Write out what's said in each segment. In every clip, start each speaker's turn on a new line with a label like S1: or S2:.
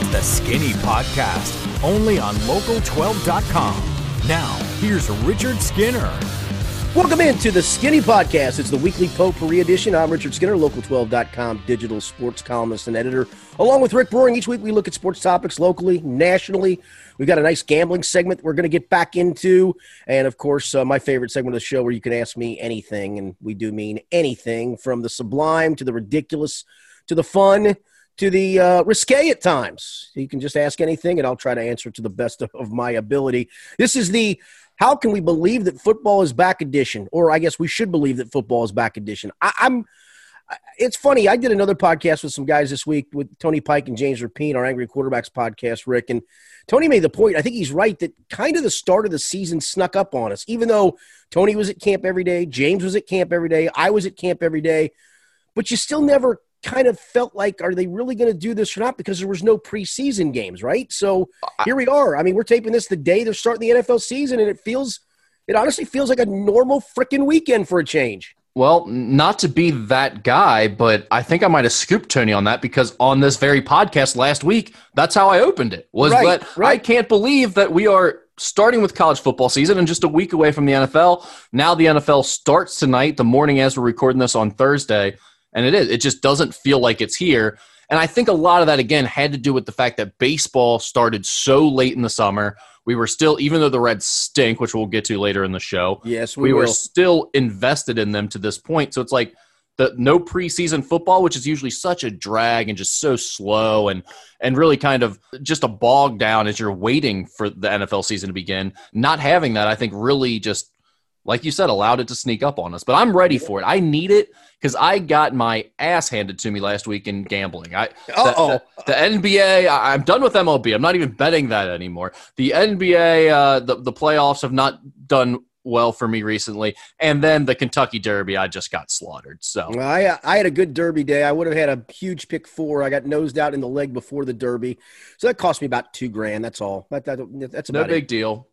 S1: It's the Skinny Podcast, only on Local12.com. Now, here's Richard Skinner.
S2: Welcome into the Skinny Podcast. It's the weekly potpourri edition. I'm Richard Skinner, Local12.com digital sports columnist and editor. Along with Rick Broering, each week we look at sports topics locally, nationally. We've got a nice gambling segment we're going to get back into. And of course, uh, my favorite segment of the show where you can ask me anything. And we do mean anything from the sublime to the ridiculous to the fun to the uh, risque at times. You can just ask anything, and I'll try to answer to the best of, my ability. This is the how can we believe that football is back edition, or I guess we should believe that football is back edition. I, I'm. It's funny. I did another podcast with some guys this week with Tony Pike and James Rapien, our Angry Quarterbacks podcast, Rick. And Tony made the point. I think he's right that kind of the start of the season snuck up on us. Even though Tony was at camp every day, James was at camp every day, I was at camp every day, but you still never kind of felt like, are they really going to do this or not? Because there was no preseason games, right? So here we are. I mean, we're taping this the day they're starting the NFL season, and it feels, it honestly feels like a normal freaking weekend for a change.
S3: Well, not to be that guy, but I think I might have scooped Tony on that because on this very podcast last week, that's how I opened it. Was
S2: right,
S3: that
S2: right.
S3: I can't believe that we are starting with college football season and just a week away from the NFL. Now the NFL starts tonight, the morning as we're recording this on Thursday and it is. It just doesn't feel like it's here. And I think a lot of that, again, had to do with the fact that baseball started so late in the summer. We were still, even though the Reds stink, which we'll get to later in the show.
S2: Yes, we,
S3: we were still invested in them to this point. So it's like the no preseason football, which is usually such a drag and just so slow and and really kind of just a bog down as you're waiting for the NFL season to begin. Not having that, I think, really just like you said, allowed it to sneak up on us. But I'm ready for it. I need it because I got my ass handed to me last week in gambling. I
S2: Uh-oh.
S3: the, the, NBA. I, I'm done with MLB. I'm not even betting that anymore. The NBA, uh, the the playoffs have not done well for me recently, and then the Kentucky Derby, I just got slaughtered. So
S2: Well, I, I had a good Derby day. I would have had a huge pick four. I got nosed out in the leg before the Derby, so that cost me about two grand. That's all. That, that, that's
S3: no big
S2: it.
S3: deal.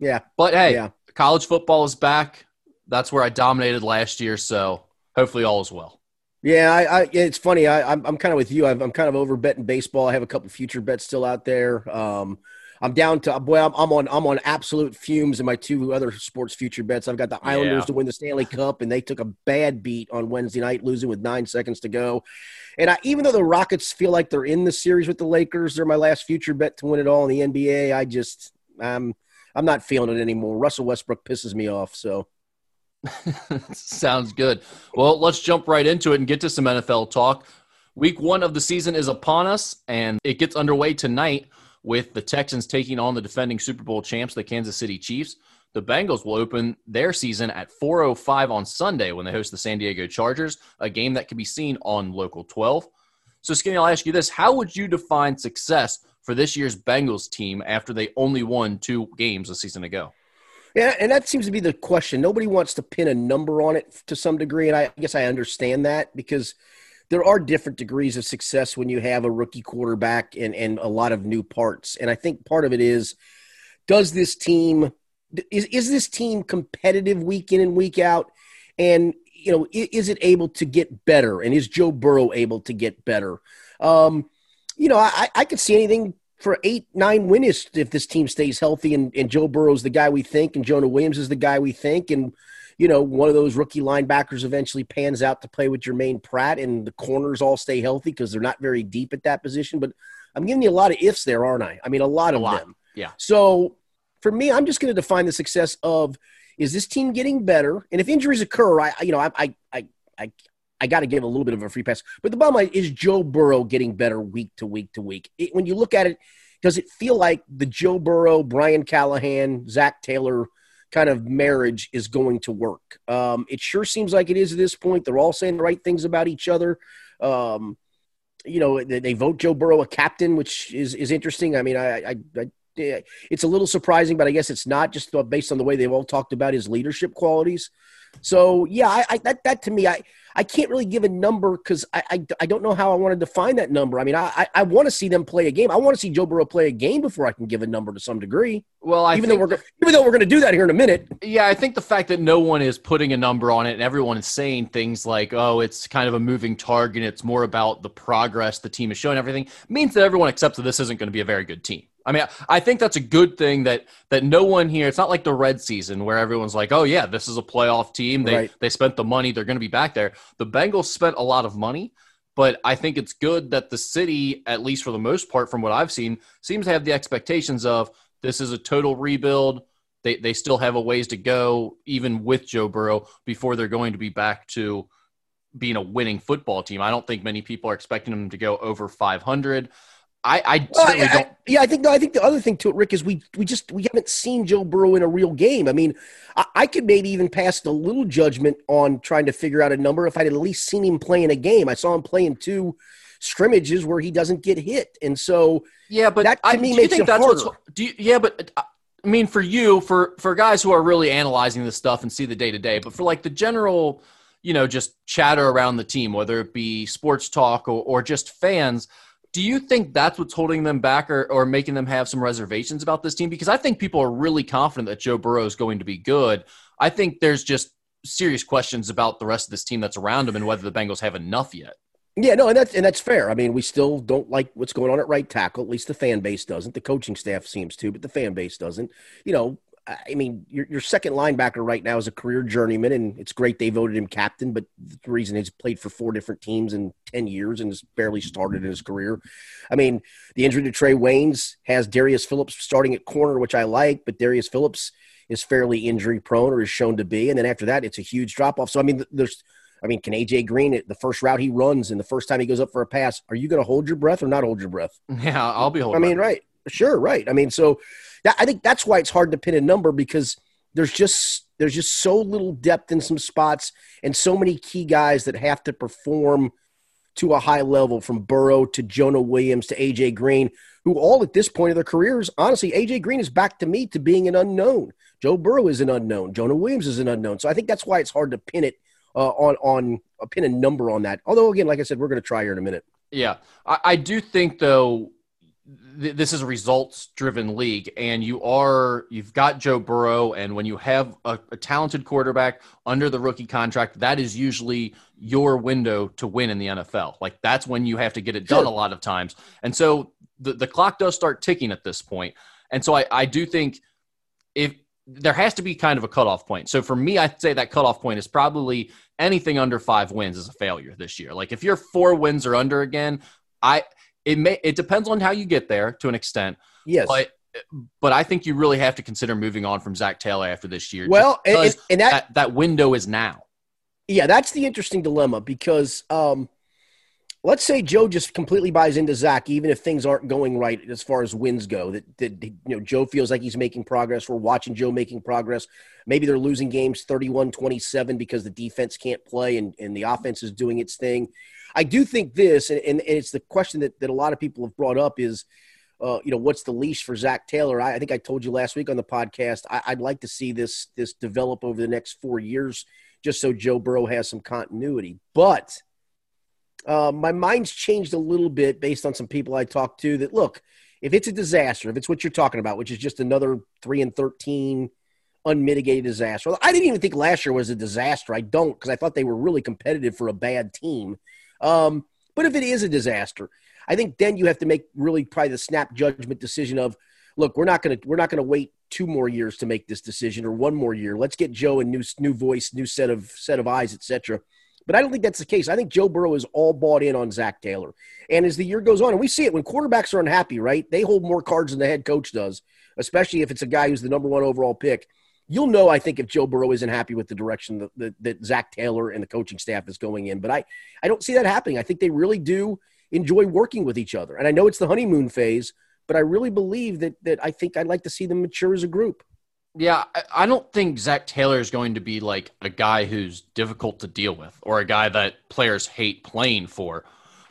S2: Yeah,
S3: But hey,
S2: Yeah.
S3: College football is back. That's where I dominated last year. So hopefully all is well.
S2: yeah. I, I it's funny. I, I'm I'm kind of with you. I'm, I'm kind of over betting baseball. I have a couple future bets still out there. Um, I'm down to boy. I'm, I'm on I'm on absolute fumes in my two other sports future bets. I've got the Islanders
S3: Yeah.
S2: to win the Stanley Cup, and they took a bad beat on Wednesday night, losing with nine seconds to go. And I, even though the Rockets feel like they're in the series with the Lakers, they're my last future bet to win it all in the NBA. I just I'm I'm not feeling it anymore. Russell Westbrook pisses me off. So
S3: Sounds good. Well, let's jump right into it and get to some NFL talk. Week one of the season is upon us, and it gets underway tonight with the Texans taking on the defending Super Bowl champs, the Kansas City Chiefs. The Bengals will open their season at 4:05 on Sunday when they host the San Diego Chargers, a game that can be seen on Local 12. So, Skinny, I'll ask you this: How would you define success for this year's Bengals team after they only won two games a season ago?
S2: Yeah, and that seems to be the question. Nobody wants to pin a number on it to some degree, and I guess I understand that because there are different degrees of success when you have a rookie quarterback and, and a lot of new parts. And I think part of it is does this team is is this team competitive week in and week out? And you know, is it able to get better? And is Joe Burrow able to get better? Um, you know, I, I could see anything for eight, nine wins if this team stays healthy and, and Joe Burrow's the guy we think and Jonah Williams is the guy we think and you know, one of those rookie linebackers eventually pans out to play with Germaine Pratt and the corners all stay healthy because they're not very deep at that position. But I'm giving you a lot of ifs there, aren't I? I mean, a lot of
S3: lot.
S2: them.
S3: Yeah.
S2: So for me, I'm just going to define the success of is this team getting better? And if injuries occur, I, you know, I, I, I, I, got to give a little bit of a free pass. But the bottom line is Joe Burrow getting better week to week to week. It, when you look at it, does it feel like the Joe Burrow, Brian Callahan, Zac Taylor kind of marriage is going to work? Um, it sure seems like it is at this point. They're all saying the right things about each other. Um, you know, they, they vote Joe Burrow a captain, which is is interesting. I mean, I, I, I Uh, it's a little surprising, but I guess it's not just based on the way they've all talked about his leadership qualities. So yeah, I, I that that to me, I I can't really give a number because I, I, I don't know how I want to define that number. I mean, I I, I want to see them play a game. I want to see Joe Burrow play a game before I can give a number to some degree.
S3: Well, I
S2: even though we're even though we're going to do that here in a minute.
S3: Yeah, I think the fact that no one is putting a number on it and everyone is saying things like, "Oh, it's kind of a moving target. It's more about the progress the team is showing. Everything means that everyone accepts that this isn't going to be a very good team." I mean, I think that's a good thing that that no one here. It's not like the red season where everyone's like, "Oh yeah, this is a playoff team. They right. they spent the money. They're going to be back there." The Bengals spent a lot of money, but I think it's good that the city, at least for the most part, from what I've seen, seems to have the expectations of this is a total rebuild. They they still have a ways to go, even with Joe Burrow, before they're going to be back to being a winning football team. I don't think many people are expecting them to go over 500. I, I well, certainly I, don't.
S2: I, yeah, I think no, I think the other thing to it, Rick, is we we just we haven't seen Joe Burrow in a real game. I mean, I, I could maybe even pass a little judgment on trying to figure out a number if I'd at least seen him play in a game. I saw him play in two scrimmages where he doesn't get hit, and so
S3: yeah, but
S2: that to
S3: I,
S2: me makes
S3: think
S2: it
S3: that's
S2: harder.
S3: What's, do you, yeah, but uh, I mean, for you, for for guys who are really analyzing this stuff and see the day to day, but for like the general, you know, just chatter around the team, whether it be sports talk or, or just fans do you think that's what's holding them back or, or making them have some reservations about this team? Because I think people are really confident that Joe Burrow is going to be good. I think there's just serious questions about the rest of this team that's around him and whether the Bengals have enough yet.
S2: Yeah, no, and that's and that's fair. I mean, we still don't like what's going on at right tackle. At least the fan base doesn't. The coaching staff seems to, but the fan base doesn't. You know, I mean, your, your second linebacker right now is a career journeyman, and it's great they voted him captain. But the reason he's played for four different teams in ten years and has barely started in his career. I mean, the injury to Trae Waynes has Darius Phillips starting at corner, which I like, but Darius Phillips is fairly injury prone or is shown to be. And then after that, it's a huge drop off. So I mean, there's, I mean, can AJ Green the first route he runs and the first time he goes up for a pass, are you going to hold your breath or not hold your breath?
S3: Yeah, I'll be holding.
S2: I mean, right. Sure, right. I mean, so that, I think that's why it's hard to pin a number because there's just there's just so little depth in some spots and so many key guys that have to perform to a high level from Burrow to Jonah Williams to AJ Green, who all at this point of their careers, honestly, AJ Green is back to me to being an unknown. Joe Burrow is an unknown. Jonah Williams is an unknown. So I think that's why it's hard to pin it uh, on on a pin a number on that. Although again, like I said, we're going to try here in a minute.
S3: Yeah, I, I do think though this is a results driven league and you are you've got Joe Burrow and when you have a, a, talented quarterback under the rookie contract that is usually your window to win in the NFL like that's when you have to get it done sure. a lot of times. And so the, the clock does start ticking at this point. And so I, I do think if there has to be kind of a cutoff point. So for me I'd say that cutoff point is probably anything under five wins is a failure this year. Like if you're four wins or under again I it may it depends on how you get there to an extent.
S2: Yes.
S3: But but I think you really have to consider moving on from Zac Taylor after this year.
S2: Well, and, and that,
S3: that, that window is now.
S2: Yeah, that's the interesting dilemma because um, let's say Joe just completely buys into Zac, even if things aren't going right as far as wins go. That, that you know Joe feels like he's making progress. We're watching Joe making progress. Maybe they're losing games 31-27 because the defense can't play and, and the offense is doing its thing. I do think this, and, and it's the question that, that a lot of people have brought up is, uh, you know, what's the leash for Zac Taylor? I, I, think I told you last week on the podcast. I, would like to see this this develop over the next four years, just so Joe Burrow has some continuity. But uh, my mind's changed a little bit based on some people I talked to. That look, if it's a disaster, if it's what you're talking about, which is just another three and thirteen unmitigated disaster. I didn't even think last year was a disaster. I don't because I thought they were really competitive for a bad team. Um, but if it is a disaster, I think then you have to make really probably the snap judgment decision of, look, we're not going to we're not going to wait two more years to make this decision or one more year. Let's get Joe a new new voice, new set of set of eyes, etc. But I don't think that's the case. I think Joe Burrow is all bought in on Zac Taylor. And as the year goes on, and we see it when quarterbacks are unhappy, right? They hold more cards than the head coach does, especially if it's a guy who's the number one overall pick you'll know, I think, if Joe Burrow isn't happy with the direction that, that, that, Zac Taylor and the coaching staff is going in. But I, I don't see that happening. I think they really do enjoy working with each other. And I know it's the honeymoon phase, but I really believe that that I think I'd like to see them mature as a group.
S3: Yeah, I don't think Zac Taylor is going to be like a guy who's difficult to deal with or a guy that players hate playing for.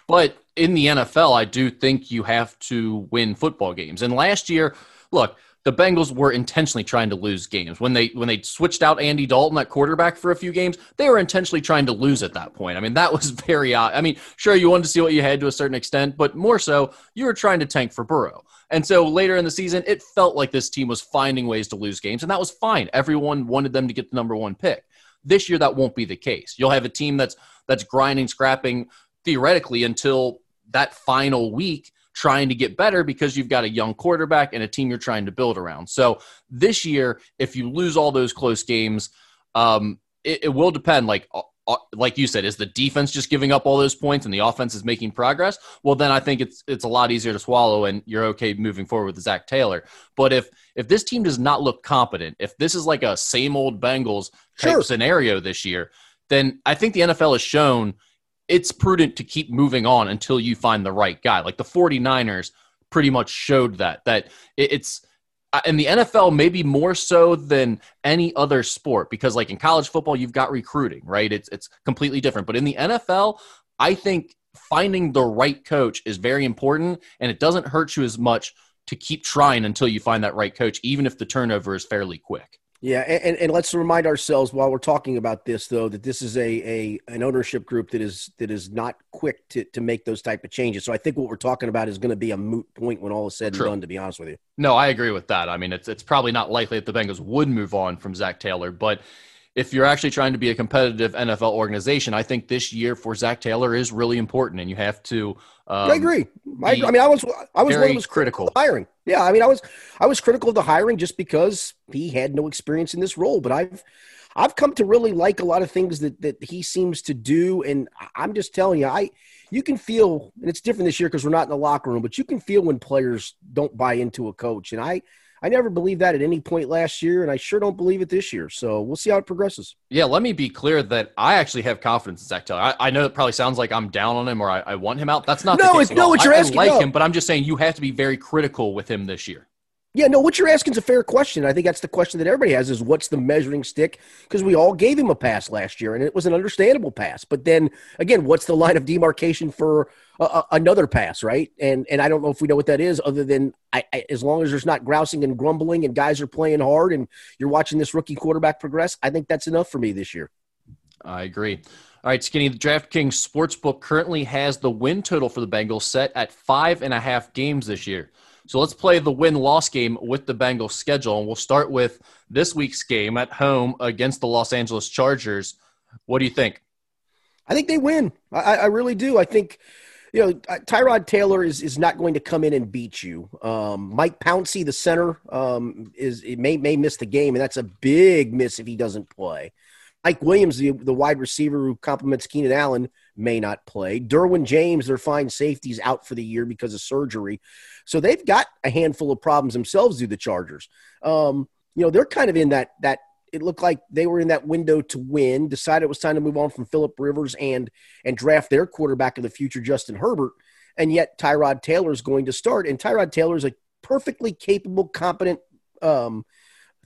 S3: But in the NFL, I do think you have to win football games. And last year, look, the Bengals were intentionally trying to lose games. When they when they switched out Andy Dalton at quarterback for a few games, they were intentionally trying to lose at that point. I mean, that was very odd. I mean, sure you wanted to see what you had to a certain extent, but more so, you were trying to tank for Burrow. And so later in the season, it felt like this team was finding ways to lose games, and that was fine. Everyone wanted them to get the number one pick. This year, that won't be the case. You'll have a team that's that's grinding, scrapping theoretically until that final week trying to get better because you've got a young quarterback and a team you're trying to build around. So this year, if you lose all those close games, um, it, it, will depend. Like uh, uh, like you said, is the defense just giving up all those points and the offense is making progress? Well, then I think it's it's a lot easier to swallow and you're okay moving forward with Zac Taylor. But if if this team does not look competent, if this is like a same old Bengals type sure. scenario this year, then I think the NFL has shown it's prudent to keep moving on until you find the right guy. Like the 49ers pretty much showed that, that it's uh, in the NFL, maybe more so than any other sport, because like in college football, you've got recruiting, right? It's, it's completely different. But in the NFL, I think finding the right coach is very important and it doesn't hurt you as much to keep trying until you find that right coach, even if the turnover is fairly quick.
S2: Yeah, and, and let's remind ourselves while we're talking about this, though, that this is a, a an ownership group that is that is not quick to, to make those type of changes. So I think what we're talking about is going to be a moot point when all is said True. and done. To be honest with you,
S3: no, I agree with that. I mean, it's it's probably not likely that the Bengals would move on from Zac Taylor, but if you're actually trying to be a competitive NFL organization, I think this year for Zac Taylor is really important, and you have to. Um,
S2: I agree. I, I, mean, I was I was one was critical hiring. Yeah, I mean, I was I was critical of the hiring just because he had no experience in this role. But I've I've come to really like a lot of things that that he seems to do, and I'm just telling you, I you can feel, and it's different this year because we're not in the locker room, but you can feel when players don't buy into a coach, and I I never believed that at any point last year, and I sure don't believe it this year. So we'll see how it progresses.
S3: Yeah, let me be clear that I actually have confidence in Zac Taylor. I, I know it probably sounds like I'm down on him or I, I want him out. That's not
S2: no,
S3: it's
S2: no. What you're I, asking,
S3: I like
S2: no.
S3: him, but I'm just saying you have to be very critical with him this year.
S2: Yeah, no, what you're asking is a fair question. I think that's the question that everybody has is what's the measuring stick? Because we all gave him a pass last year and it was an understandable pass. But then again, what's the line of demarcation for a, another pass, right? And and I don't know if we know what that is other than I, I, as long as there's not grousing and grumbling and guys are playing hard and you're watching this rookie quarterback progress, I think that's enough for me this year.
S3: I agree. All right, Skinny, the DraftKings Sportsbook currently has the win total for the Bengals set at five and a half games this year. So let's play the win loss game with the Bengals schedule. And we'll start with this week's game at home against the Los Angeles Chargers. What do you think?
S2: I think they win. I, I really do. I think, you know, Tyrod Taylor is, is not going to come in and beat you. Um, Mike Pouncey, the center, um, is it may may miss the game, and that's a big miss if he doesn't play. Mike Williams, the, the wide receiver who complements Keenan Allen, may not play. Derwin James, their fine safeties, out for the year because of surgery. So they've got a handful of problems themselves, do the Chargers. Um, you know, they're kind of in that that it looked like they were in that window to win, decided it was time to move on from Philip Rivers and and draft their quarterback of the future, Justin Herbert. And yet Tyrod Taylor is going to start. And Tyrod Taylor is a perfectly capable, competent um,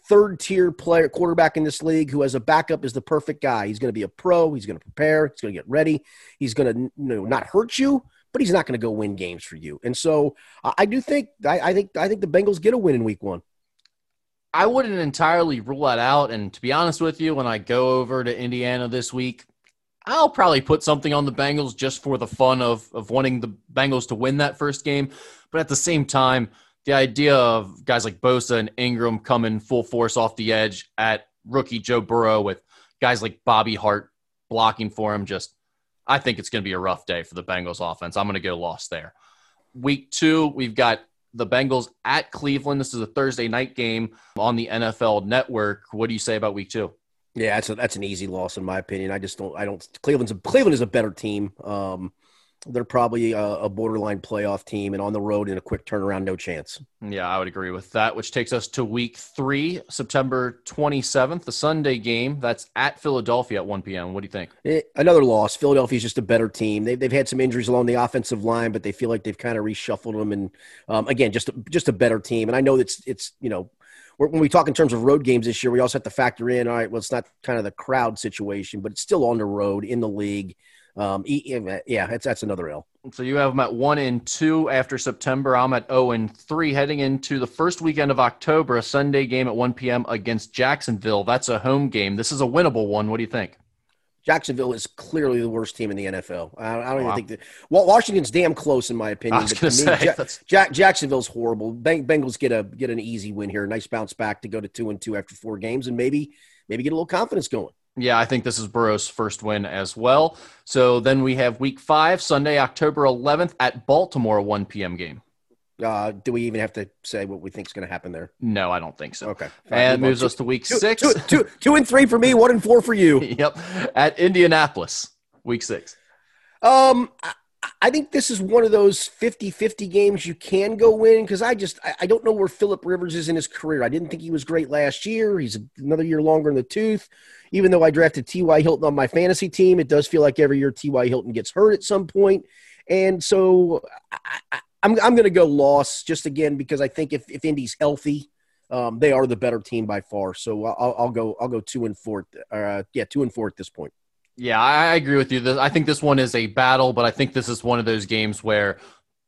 S2: third tier player quarterback in this league who has a backup is the perfect guy. He's going to be a pro. He's going to prepare. He's going to get ready. He's going to you know, not hurt you, but he's not going to go win games for you. And so I do think I, I think I think the Bengals get a win in Week One.
S3: I wouldn't entirely rule that out. And to be honest with you, when I go over to Indiana this week, I'll probably put something on the Bengals just for the fun of of wanting the Bengals to win that first game. But at the same time the idea of guys like Bosa and Ingram coming full force off the edge at rookie Joe Burrow with guys like Bobby Hart blocking for him, just I think it's going to be a rough day for the Bengals offense. I'm going to go lost there. Week two, we've got the Bengals at Cleveland. This is a Thursday night game on the NFL Network. What do you say about week two?
S2: Yeah, that's a, that's an easy loss in my opinion. I just don't. I don't. Cleveland's a, Cleveland is a better team. Um, they're probably a, a, borderline playoff team and on the road in a quick turnaround, no chance.
S3: Yeah, I would agree with that, which takes us to week three, September 27th, the Sunday game. That's at Philadelphia at 1 p.m. What do you think?
S2: Eh, another loss. Philadelphia's just a better team. They've, they've had some injuries along the offensive line, but they feel like they've kind of reshuffled them. And um, again, just a, just a better team. And I know it's, it's you know, when we talk in terms of road games this year, we also have to factor in, all right, well, it's not kind of the crowd situation, but it's still on the road in the league Um, yeah, that's that's another L.
S3: So you have them at one and two after September. I'm at zero and three heading into the first weekend of October. A Sunday game at 1 p.m. against Jacksonville. That's a home game. This is a winnable one. What do you think?
S2: Jacksonville is clearly the worst team in the NFL. I, I don't even think that. Well, Washington's damn close in my opinion.
S3: But to me,
S2: say, Jack, Jacksonville's horrible. Bengals get a get an easy win here. Nice bounce back to go to two and two after four games, and maybe maybe get a little confidence going.
S3: Yeah, I think this is Burrow's first win as well. So then we have week five, Sunday, October 11th at Baltimore, 1 p.m. game.
S2: Uh, do we even have to say what we think is going to happen there?
S3: No, I don't think so.
S2: Okay.
S3: Fine. And moves us to week
S2: two,
S3: six.
S2: Two, two, two and three for me, one and four for you.
S3: yep. At Indianapolis, week six.
S2: Um, I think this is one of those 50 50 games you can go win because I just I don't know where Philip Rivers is in his career. I didn't think he was great last year. He's another year longer in the tooth. Even though I drafted T.Y. Hilton on my fantasy team, it does feel like every year T.Y. Hilton gets hurt at some point. And so I, am I'm, I'm going to go loss just again because I think if, if Indy's healthy, um, they are the better team by far. So I'll, I'll go I'll go two and four. Uh, yeah, two and four at this point.
S3: Yeah, I agree with you. I think this one is a battle, but I think this is one of those games where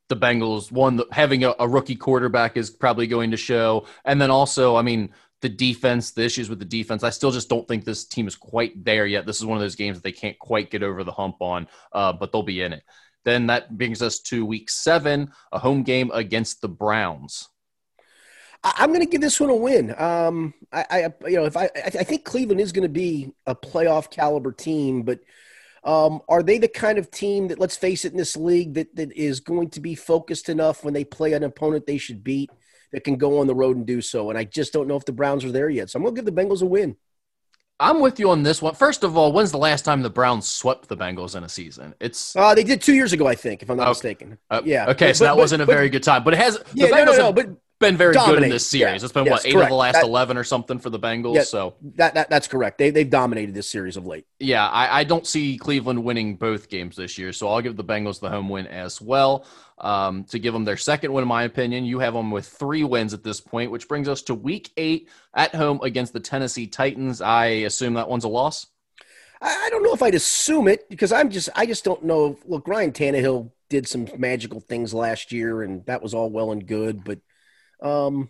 S3: the Bengals, one, having a, a, rookie quarterback is probably going to show. And then also, I mean, the defense, the issues with the defense, I still just don't think this team is quite there yet. This is one of those games that they can't quite get over the hump on, uh, but they'll be in it. Then that brings us to week seven, a home game against the Browns.
S2: I'm going to give this one a win. Um, I, I, you know, if I, I think Cleveland is going to be a playoff caliber team, but um, are they the kind of team that, let's face it, in this league that, that is going to be focused enough when they play an opponent they should beat that can go on the road and do so? And I just don't know if the Browns are there yet. So I'm going to give the Bengals a win.
S3: I'm with you on this one. First of all, when's the last time the Browns swept the Bengals in a season? It's
S2: uh, they did two years ago, I think, if I'm not mistaken.
S3: Uh,
S2: yeah.
S3: Okay, but, so that but, wasn't a very good time, but it has.
S2: Yeah, no, no, no, but
S3: been very good in this series. Yeah. It's been
S2: yes,
S3: what eight
S2: correct.
S3: of the last
S2: that,
S3: eleven or something for the Bengals.
S2: Yeah,
S3: so
S2: that, that that's correct. They they've dominated this series of late.
S3: Yeah, I, I, don't see Cleveland winning both games this year, so I'll give the Bengals the home win as well. Um, to give them their second win, in my opinion, you have them with three wins at this point, which brings us to Week Eight at home against the Tennessee Titans. I assume that one's a loss.
S2: I don't know if I'd assume it because I'm just I just don't know. Look, Ryan Tannehill did some magical things last year, and that was all well and good, but um,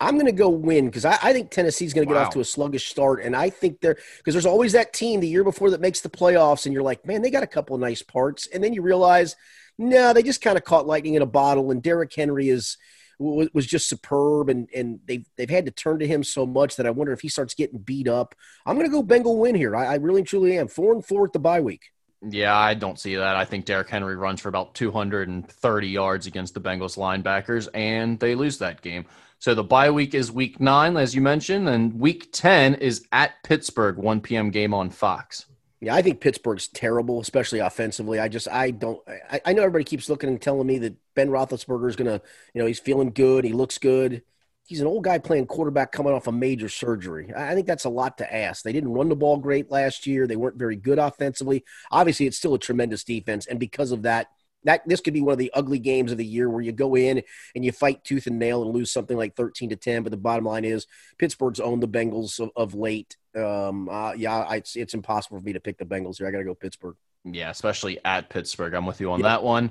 S2: I'm going to go win because I, I, think Tennessee's going to get off to a sluggish start, and I think they're because there's always that team the year before that makes the playoffs, and you're like, man, they got a couple of nice parts, and then you realize, no, they just kind of caught lightning in a bottle, and Derrick Henry is was, was just superb, and and they've they've had to turn to him so much that I wonder if he starts getting beat up. I'm going to go Bengal win here. I, I really truly am four and four at the bye week.
S3: Yeah, I don't see that. I think Derrick Henry runs for about 230 yards against the Bengals linebackers, and they lose that game. So the bye week is week nine, as you mentioned, and week 10 is at Pittsburgh, 1 p.m. game on Fox.
S2: Yeah, I think Pittsburgh's terrible, especially offensively. I just, I don't, I, I know everybody keeps looking and telling me that Ben Roethlisberger is going to, you know, he's feeling good. He looks good. He's an old guy playing quarterback coming off a major surgery. I think that's a lot to ask. They didn't run the ball great last year. They weren't very good offensively. Obviously, it's still a tremendous defense. And because of that, that this could be one of the ugly games of the year where you go in and you fight tooth and nail and lose something like 13 to 10 but the bottom line is pittsburgh's owned the bengals of, of late um, uh, yeah it's, it's impossible for me to pick the bengals here i gotta go pittsburgh
S3: yeah especially at pittsburgh i'm with you on that one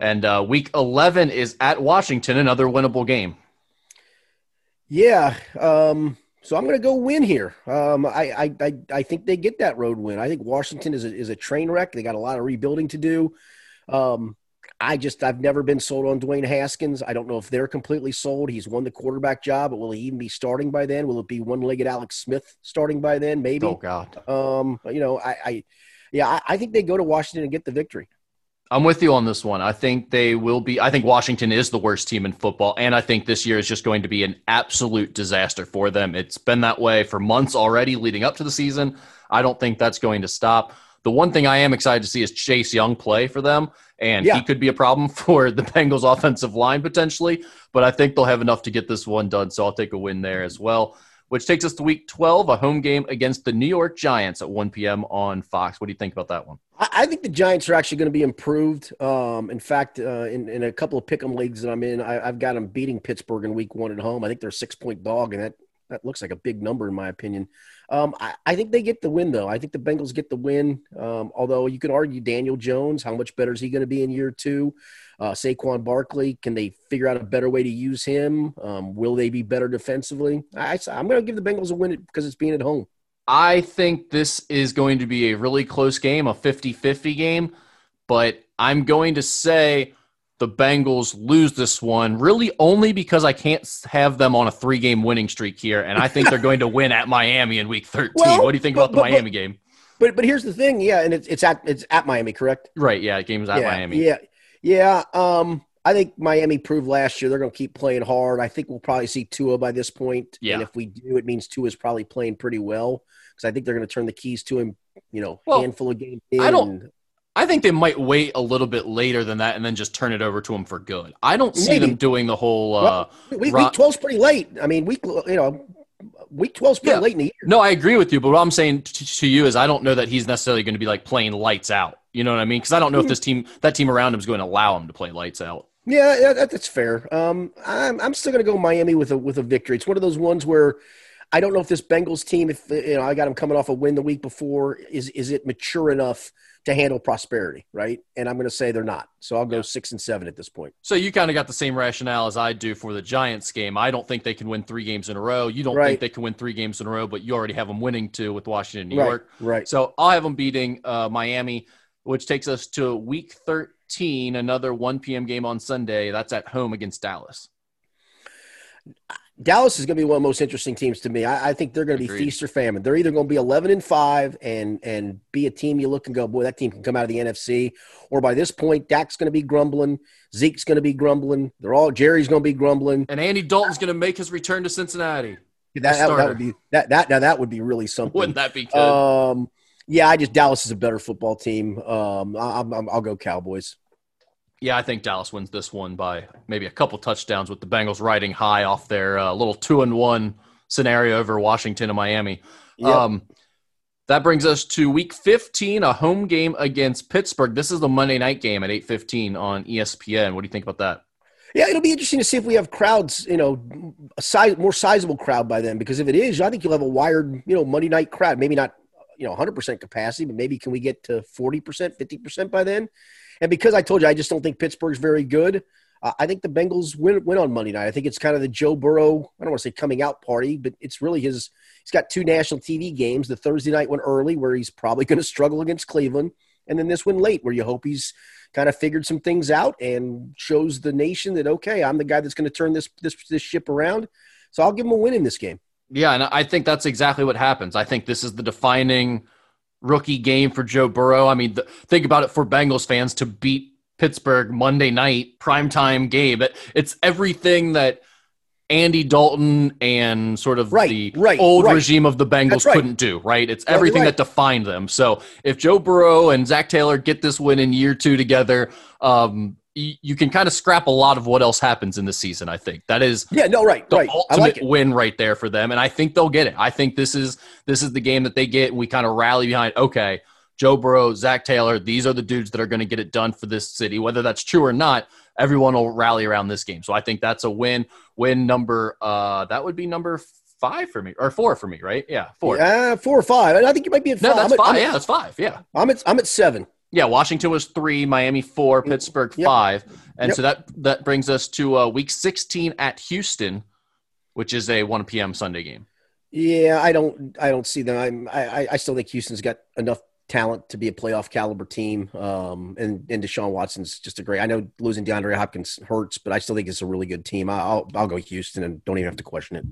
S3: and uh, week 11 is at washington another winnable game
S2: yeah um, so I'm going to go win here. Um, I, I, I think they get that road win. I think Washington is a, is a train wreck. They got a lot of rebuilding to do. Um, I just I've never been sold on Dwayne Haskins. I don't know if they're completely sold. He's won the quarterback job, but will he even be starting by then? Will it be one-legged Alex Smith starting by then? Maybe.
S3: Oh God.
S2: Um, you know, I, I yeah, I, I think they go to Washington and get the victory.
S3: I'm with you on this one. I think they will be. I think Washington is the worst team in football, and I think this year is just going to be an absolute disaster for them. It's been that way for months already leading up to the season. I don't think that's going to stop. The one thing I am excited to see is Chase Young play for them, and yeah. he could be a problem for the Bengals offensive line potentially. But I think they'll have enough to get this one done, so I'll take a win there as well. Which takes us to Week 12, a home game against the New York Giants at 1 p.m. on Fox. What do you think about that one?
S2: I think the Giants are actually going to be improved. Um, in fact, uh, in, in, a couple of pick'em leagues that I'm in, I, have got them beating Pittsburgh in Week One at home. I think they're a six point dog, and that that looks like a big number in my opinion. Um, I, I, think they get the win though. I think the Bengals get the win. Um, although you could argue Daniel Jones, how much better is he going to be in year two? Uh, Saquon Barkley, can they figure out a better way to use him? Um, will they be better defensively? I, I'm going to give the Bengals a win because it's being at home.
S3: I think this is going to be a really close game, a 50 50 game, but I'm going to say the Bengals lose this one really only because I can't have them on a three game winning streak here. And I think they're going to win at Miami in week 13. Well, what do you think but, about the but, Miami
S2: but,
S3: game?
S2: But but here's the thing, yeah, and it's it's at it's at Miami, correct?
S3: Right, yeah, game's at
S2: yeah,
S3: Miami.
S2: Yeah. Yeah. Um I think Miami proved last year they're going to keep playing hard. I think we'll probably see Tua by this point.
S3: Yeah.
S2: And if we do, it means Tua is probably playing pretty well because I think they're going to turn the keys to him. You know,
S3: well,
S2: handful of games.
S3: I don't. I think they might wait a little bit later than that and then just turn it over to him for good. I don't see Maybe. them doing the whole. Uh,
S2: well, week, week 12's pretty late. I mean, week you know, week 12's pretty yeah. late in the year.
S3: No, I agree with you. But what I'm saying to, to you is, I don't know that he's necessarily going to be like playing lights out. You know what I mean? Because I don't know mm-hmm. if this team, that team around him, is going to allow him to play lights out.
S2: Yeah, that, that's fair. Um, I'm, I'm still going to go Miami with a with a victory. It's one of those ones where I don't know if this Bengals team, if you know, I got them coming off a win the week before, is is it mature enough to handle prosperity, right? And I'm going to say they're not. So I'll go yeah. six and seven at this point.
S3: So you kind of got the same rationale as I do for the Giants game. I don't think they can win three games in a row. You don't right. think they can win three games in a row, but you already have them winning two with Washington, New
S2: right.
S3: York.
S2: Right.
S3: So I'll have them beating uh, Miami, which takes us to week 13, another 1 p.m. game on Sunday. That's at home against Dallas.
S2: Dallas is going to be one of the most interesting teams to me. I, I think they're going to be feast or famine. They're either going to be eleven and five and and be a team you look and go, boy, that team can come out of the NFC, or by this point, Dak's going to be grumbling, Zeke's going to be grumbling, they're all Jerry's going to be grumbling,
S3: and Andy Dalton's going to make his return to Cincinnati.
S2: That, that, that, would be that that now that would be really something.
S3: Wouldn't that be good?
S2: Um, yeah, I just Dallas is a better football team. Um, I, I'm, I'll go Cowboys.
S3: Yeah, I think Dallas wins this one by maybe a couple touchdowns with the Bengals riding high off their uh, little two and one scenario over Washington and Miami. Yep. Um, that brings us to week 15, a home game against Pittsburgh. This is the Monday night game at 8:15 on ESPN. What do you think about that?
S2: Yeah, it'll be interesting to see if we have crowds, you know, a size, more sizable crowd by then. Because if it is, I think you'll have a wired, you know, Monday night crowd. Maybe not, you know, 100% capacity, but maybe can we get to 40%, 50% by then? And because I told you, I just don't think Pittsburgh's very good. Uh, I think the Bengals win, win on Monday night. I think it's kind of the Joe Burrow, I don't want to say coming out party, but it's really his. He's got two national TV games. The Thursday night one early, where he's probably going to struggle against Cleveland, and then this one late, where you hope he's kind of figured some things out and shows the nation that okay, I'm the guy that's going to turn this this this ship around. So I'll give him a win in this game.
S3: Yeah, and I think that's exactly what happens. I think this is the defining rookie game for Joe Burrow. I mean, the, think about it for Bengals fans to beat Pittsburgh Monday night primetime game. It, it's everything that Andy Dalton and sort of
S2: right,
S3: the
S2: right,
S3: old
S2: right.
S3: regime of the Bengals couldn't do, right? It's everything that defined them. So if Joe Burrow and Zac Taylor get this win in year two together, um, you can kind of scrap a lot of what else happens in the season. I think that is
S2: yeah, no, right,
S3: the
S2: right.
S3: ultimate
S2: like
S3: win right there for them, and I think they'll get it. I think this is this is the game that they get, and we kind of rally behind. Okay, Joe Burrow, Zac Taylor, these are the dudes that are going to get it done for this city, whether that's true or not. Everyone will rally around this game, so I think that's a win. Win number uh, that would be number five for me or four for me, right? Yeah, four.
S2: Yeah, four or five. I think you might be at five.
S3: No, that's
S2: I'm
S3: five.
S2: At,
S3: yeah, that's five. Yeah,
S2: I'm at I'm at seven.
S3: Yeah, Washington was three, Miami four, Pittsburgh yep. five, and yep. so that that brings us to uh, week sixteen at Houston, which is a one p.m. Sunday game.
S2: Yeah, I don't I don't see them. I'm, I I still think Houston's got enough talent to be a playoff caliber team. Um, and and Deshaun Watson's just a great. I know losing DeAndre Hopkins hurts, but I still think it's a really good team. I'll I'll go Houston and don't even have to question it.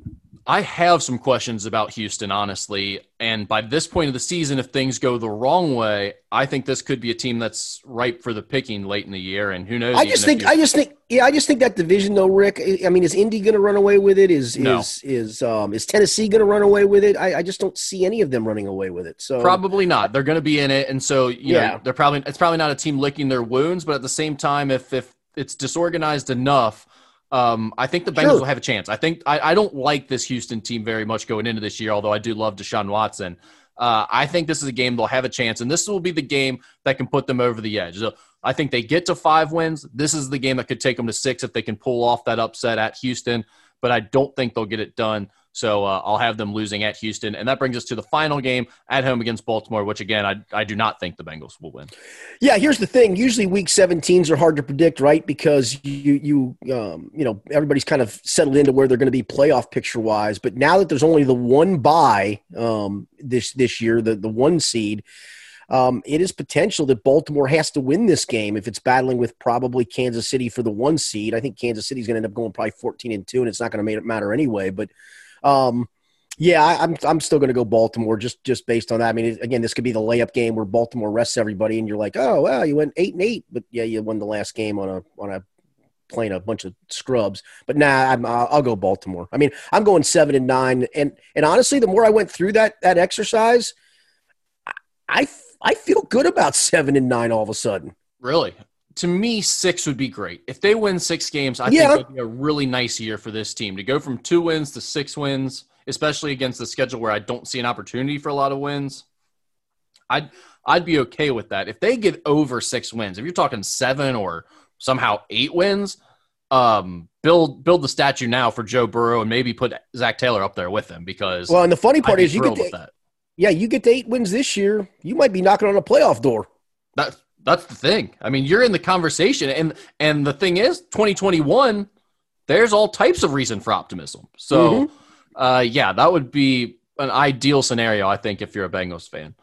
S3: I have some questions about Houston, honestly. And by this point of the season, if things go the wrong way, I think this could be a team that's ripe for the picking late in the year. And who knows?
S2: I just think, I just think, yeah, I just think that division, though, Rick. I mean, is Indy going to run away with it? Is no. is is um is Tennessee going to run away with it? I, I just don't see any of them running away with it. So
S3: probably not. They're going to be in it, and so you yeah. know, they're probably it's probably not a team licking their wounds, but at the same time, if if it's disorganized enough um, I think the Bengals sure. will have a chance. I think I, I, don't like this Houston team very much going into this year, although I do love Deshaun Watson. Uh, I think this is a game they'll have a chance, and this will be the game that can put them over the edge. So I think they get to five wins. This is the game that could take them to six if they can pull off that upset at Houston, but I don't think they'll get it done. So uh, I'll have them losing at Houston. And that brings us to the final game at home against Baltimore, which again, I, I do not think the Bengals will win.
S2: Yeah, here's the thing. Usually week 17s are hard to predict, right? Because you, you, um, you know, everybody's kind of settled into where they're going to be playoff picture wise. But now that there's only the one bye um, this, this year, the, the one seed, um, it is potential that Baltimore has to win this game if it's battling with probably Kansas City for the one seed. I think Kansas City's going to end up going probably 14 and two, and it's not going to matter anyway. But um, yeah, I, am I'm, I'm still going to go Baltimore just just based on that. I mean, again, this could be the layup game where Baltimore rests everybody, and you're like, oh well, you went eight and eight, but yeah, you won the last game on a on a playing a bunch of scrubs. But nah, I'm, I'll go Baltimore. I mean, I'm going seven and nine, and and honestly, the more I went through that that exercise, I I feel good about seven and nine all of a sudden.
S3: Really? To me, six would be great. If they win six games, I yeah. think it would be a really nice year for this team to go from two wins to six wins, especially against the schedule where I don't see an opportunity for a lot of wins. I'd I'd be okay with that. If they get over six wins, if you're talking seven or somehow eight wins, um, build build the statue now for Joe Burrow and maybe put Zac Taylor up there with him because
S2: well, and the funny part is you get to, yeah, you get to eight wins this year, you might be knocking on a playoff door.
S3: That that's the thing. I mean, you're in the conversation, and and the thing is, 2021, there's all types of reason for optimism. So, mm-hmm. uh, yeah, that would be an ideal scenario, I think, if you're a Bengals fan.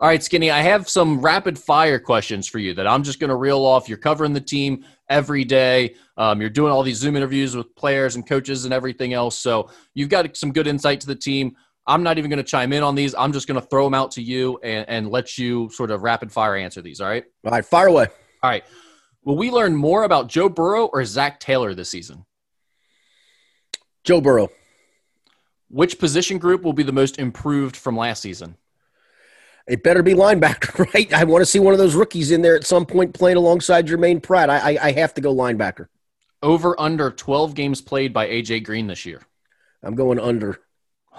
S3: All right, Skinny, I have some rapid fire questions for you that I'm just going to reel off. You're covering the team every day. Um, you're doing all these Zoom interviews with players and coaches and everything else. So you've got some good insight to the team. I'm not even going to chime in on these. I'm just going to throw them out to you and, and let you sort of rapid fire answer these. All right.
S2: All right. Fire away.
S3: All right. Will we learn more about Joe Burrow or Zac Taylor this season?
S2: Joe Burrow.
S3: Which position group will be the most improved from last season?
S2: It better be linebacker, right? I want to see one of those rookies in there at some point playing alongside Germaine Pratt. I, I, I have to go linebacker.
S3: Over under 12 games played by AJ Green this year.
S2: I'm going under.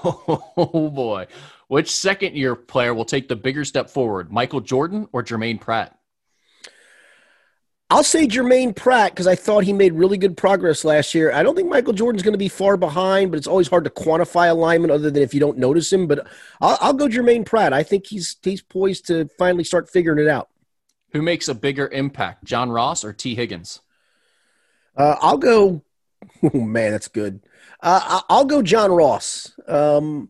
S3: Oh boy. Which second year player will take the bigger step forward, Michael Jordan or Germaine Pratt?
S2: I'll say Germaine Pratt because I thought he made really good progress last year. I don't think Michael Jordan's going to be far behind, but it's always hard to quantify alignment other than if you don't notice him. But I'll, I'll go Germaine Pratt. I think he's he's poised to finally start figuring it out.
S3: Who makes a bigger impact, John Ross or Tee Higgins?
S2: Uh, I'll go. Oh man, that's good. Uh, I'll go John Ross. Um,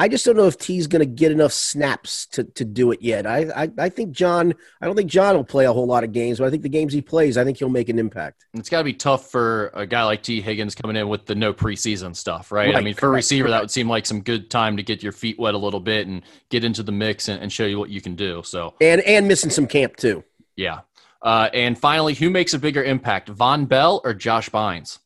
S2: I just don't know if Tee's going to get enough snaps to, to do it yet. I, I, I think John. I don't think John will play a whole lot of games, but I think the games he plays, I think he'll make an impact.
S3: It's got to be tough for a guy like Tee Higgins coming in with the no preseason stuff, right? right I mean, for a receiver, that would seem like some good time to get your feet wet a little bit and get into the mix and, and show you what you can do. So
S2: and and missing some camp too.
S3: Yeah. Uh, and finally, who makes a bigger impact, Vonn Bell or Josh Bynes?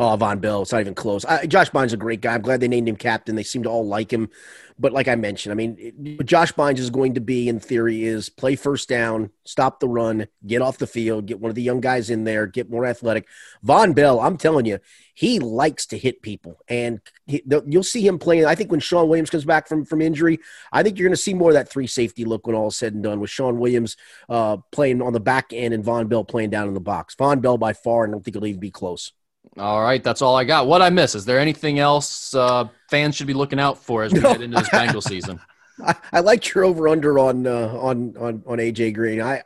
S2: Oh, Vonn Bell. It's not even close. I, Josh Bynes is a great guy. I'm glad they named him captain. They seem to all like him. But like I mentioned, I mean, what Josh Bynes is going to be in theory is play first down, stop the run, get off the field, get one of the young guys in there, get more athletic. Vonn Bell, I'm telling you, he likes to hit people, and he, you'll see him playing. I think when Shawn Williams comes back from from injury, I think you're going to see more of that three safety look when all is said and done. With Shawn Williams uh, playing on the back end and Vonn Bell playing down in the box. Vonn Bell by far, I don't think it'll even be close.
S3: All right, that's all I got. What I miss? Is there anything else uh, fans should be looking out for as we no. head into this Bengal season?
S2: I, I like your over under on uh, on on on AJ Green. I,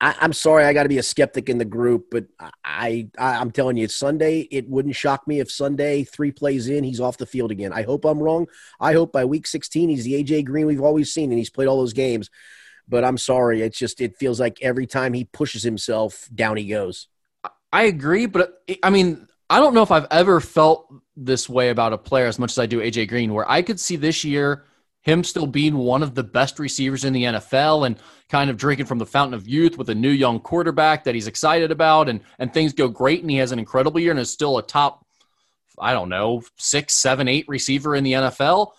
S2: I am sorry, I got to be a skeptic in the group, but I, I am telling you, Sunday. It wouldn't shock me if Sunday three plays in, he's off the field again. I hope I'm wrong. I hope by week 16 he's the AJ Green we've always seen, and he's played all those games. But I'm sorry, it's just it feels like every time he pushes himself, down he goes.
S3: I agree, but I mean, I don't know if I've ever felt this way about a player as much as I do AJ Green, where I could see this year him still being one of the best receivers in the NFL and kind of drinking from the fountain of youth with a new young quarterback that he's excited about and and things go great and he has an incredible year and is still a top I don't know six seven eight receiver in the NFL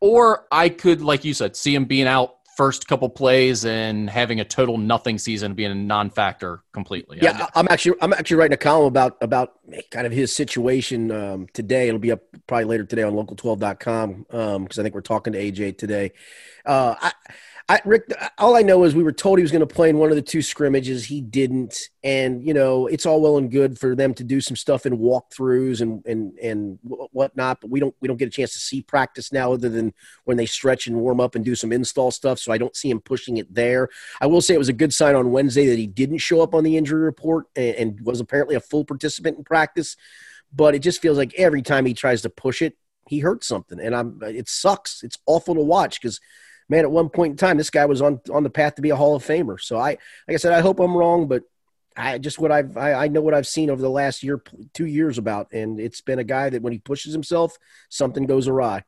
S3: or I could like you said see him being out first couple plays and having a total nothing season being a non-factor completely.
S2: Yeah, I'm actually I'm actually writing a column about about kind of his situation um, today. It'll be up probably later today on local12.com because um, I think we're talking to AJ today. Uh, I, I, Rick, all I know is we were told he was going to play in one of the two scrimmages. He didn't, and you know it's all well and good for them to do some stuff in walkthroughs and and and whatnot, but we don't we don't get a chance to see practice now, other than when they stretch and warm up and do some install stuff. So I don't see him pushing it there. I will say it was a good sign on Wednesday that he didn't show up on the injury report and, and was apparently a full participant in practice. But it just feels like every time he tries to push it, he hurts something, and I'm it sucks. It's awful to watch because man, at one point in time, this guy was on on the path to be a Hall of Famer. So I, like I said, I hope I'm wrong, but I just what I've I, I, know what I've seen over the last year, two years about, and it's been a guy that when he pushes himself, something goes awry.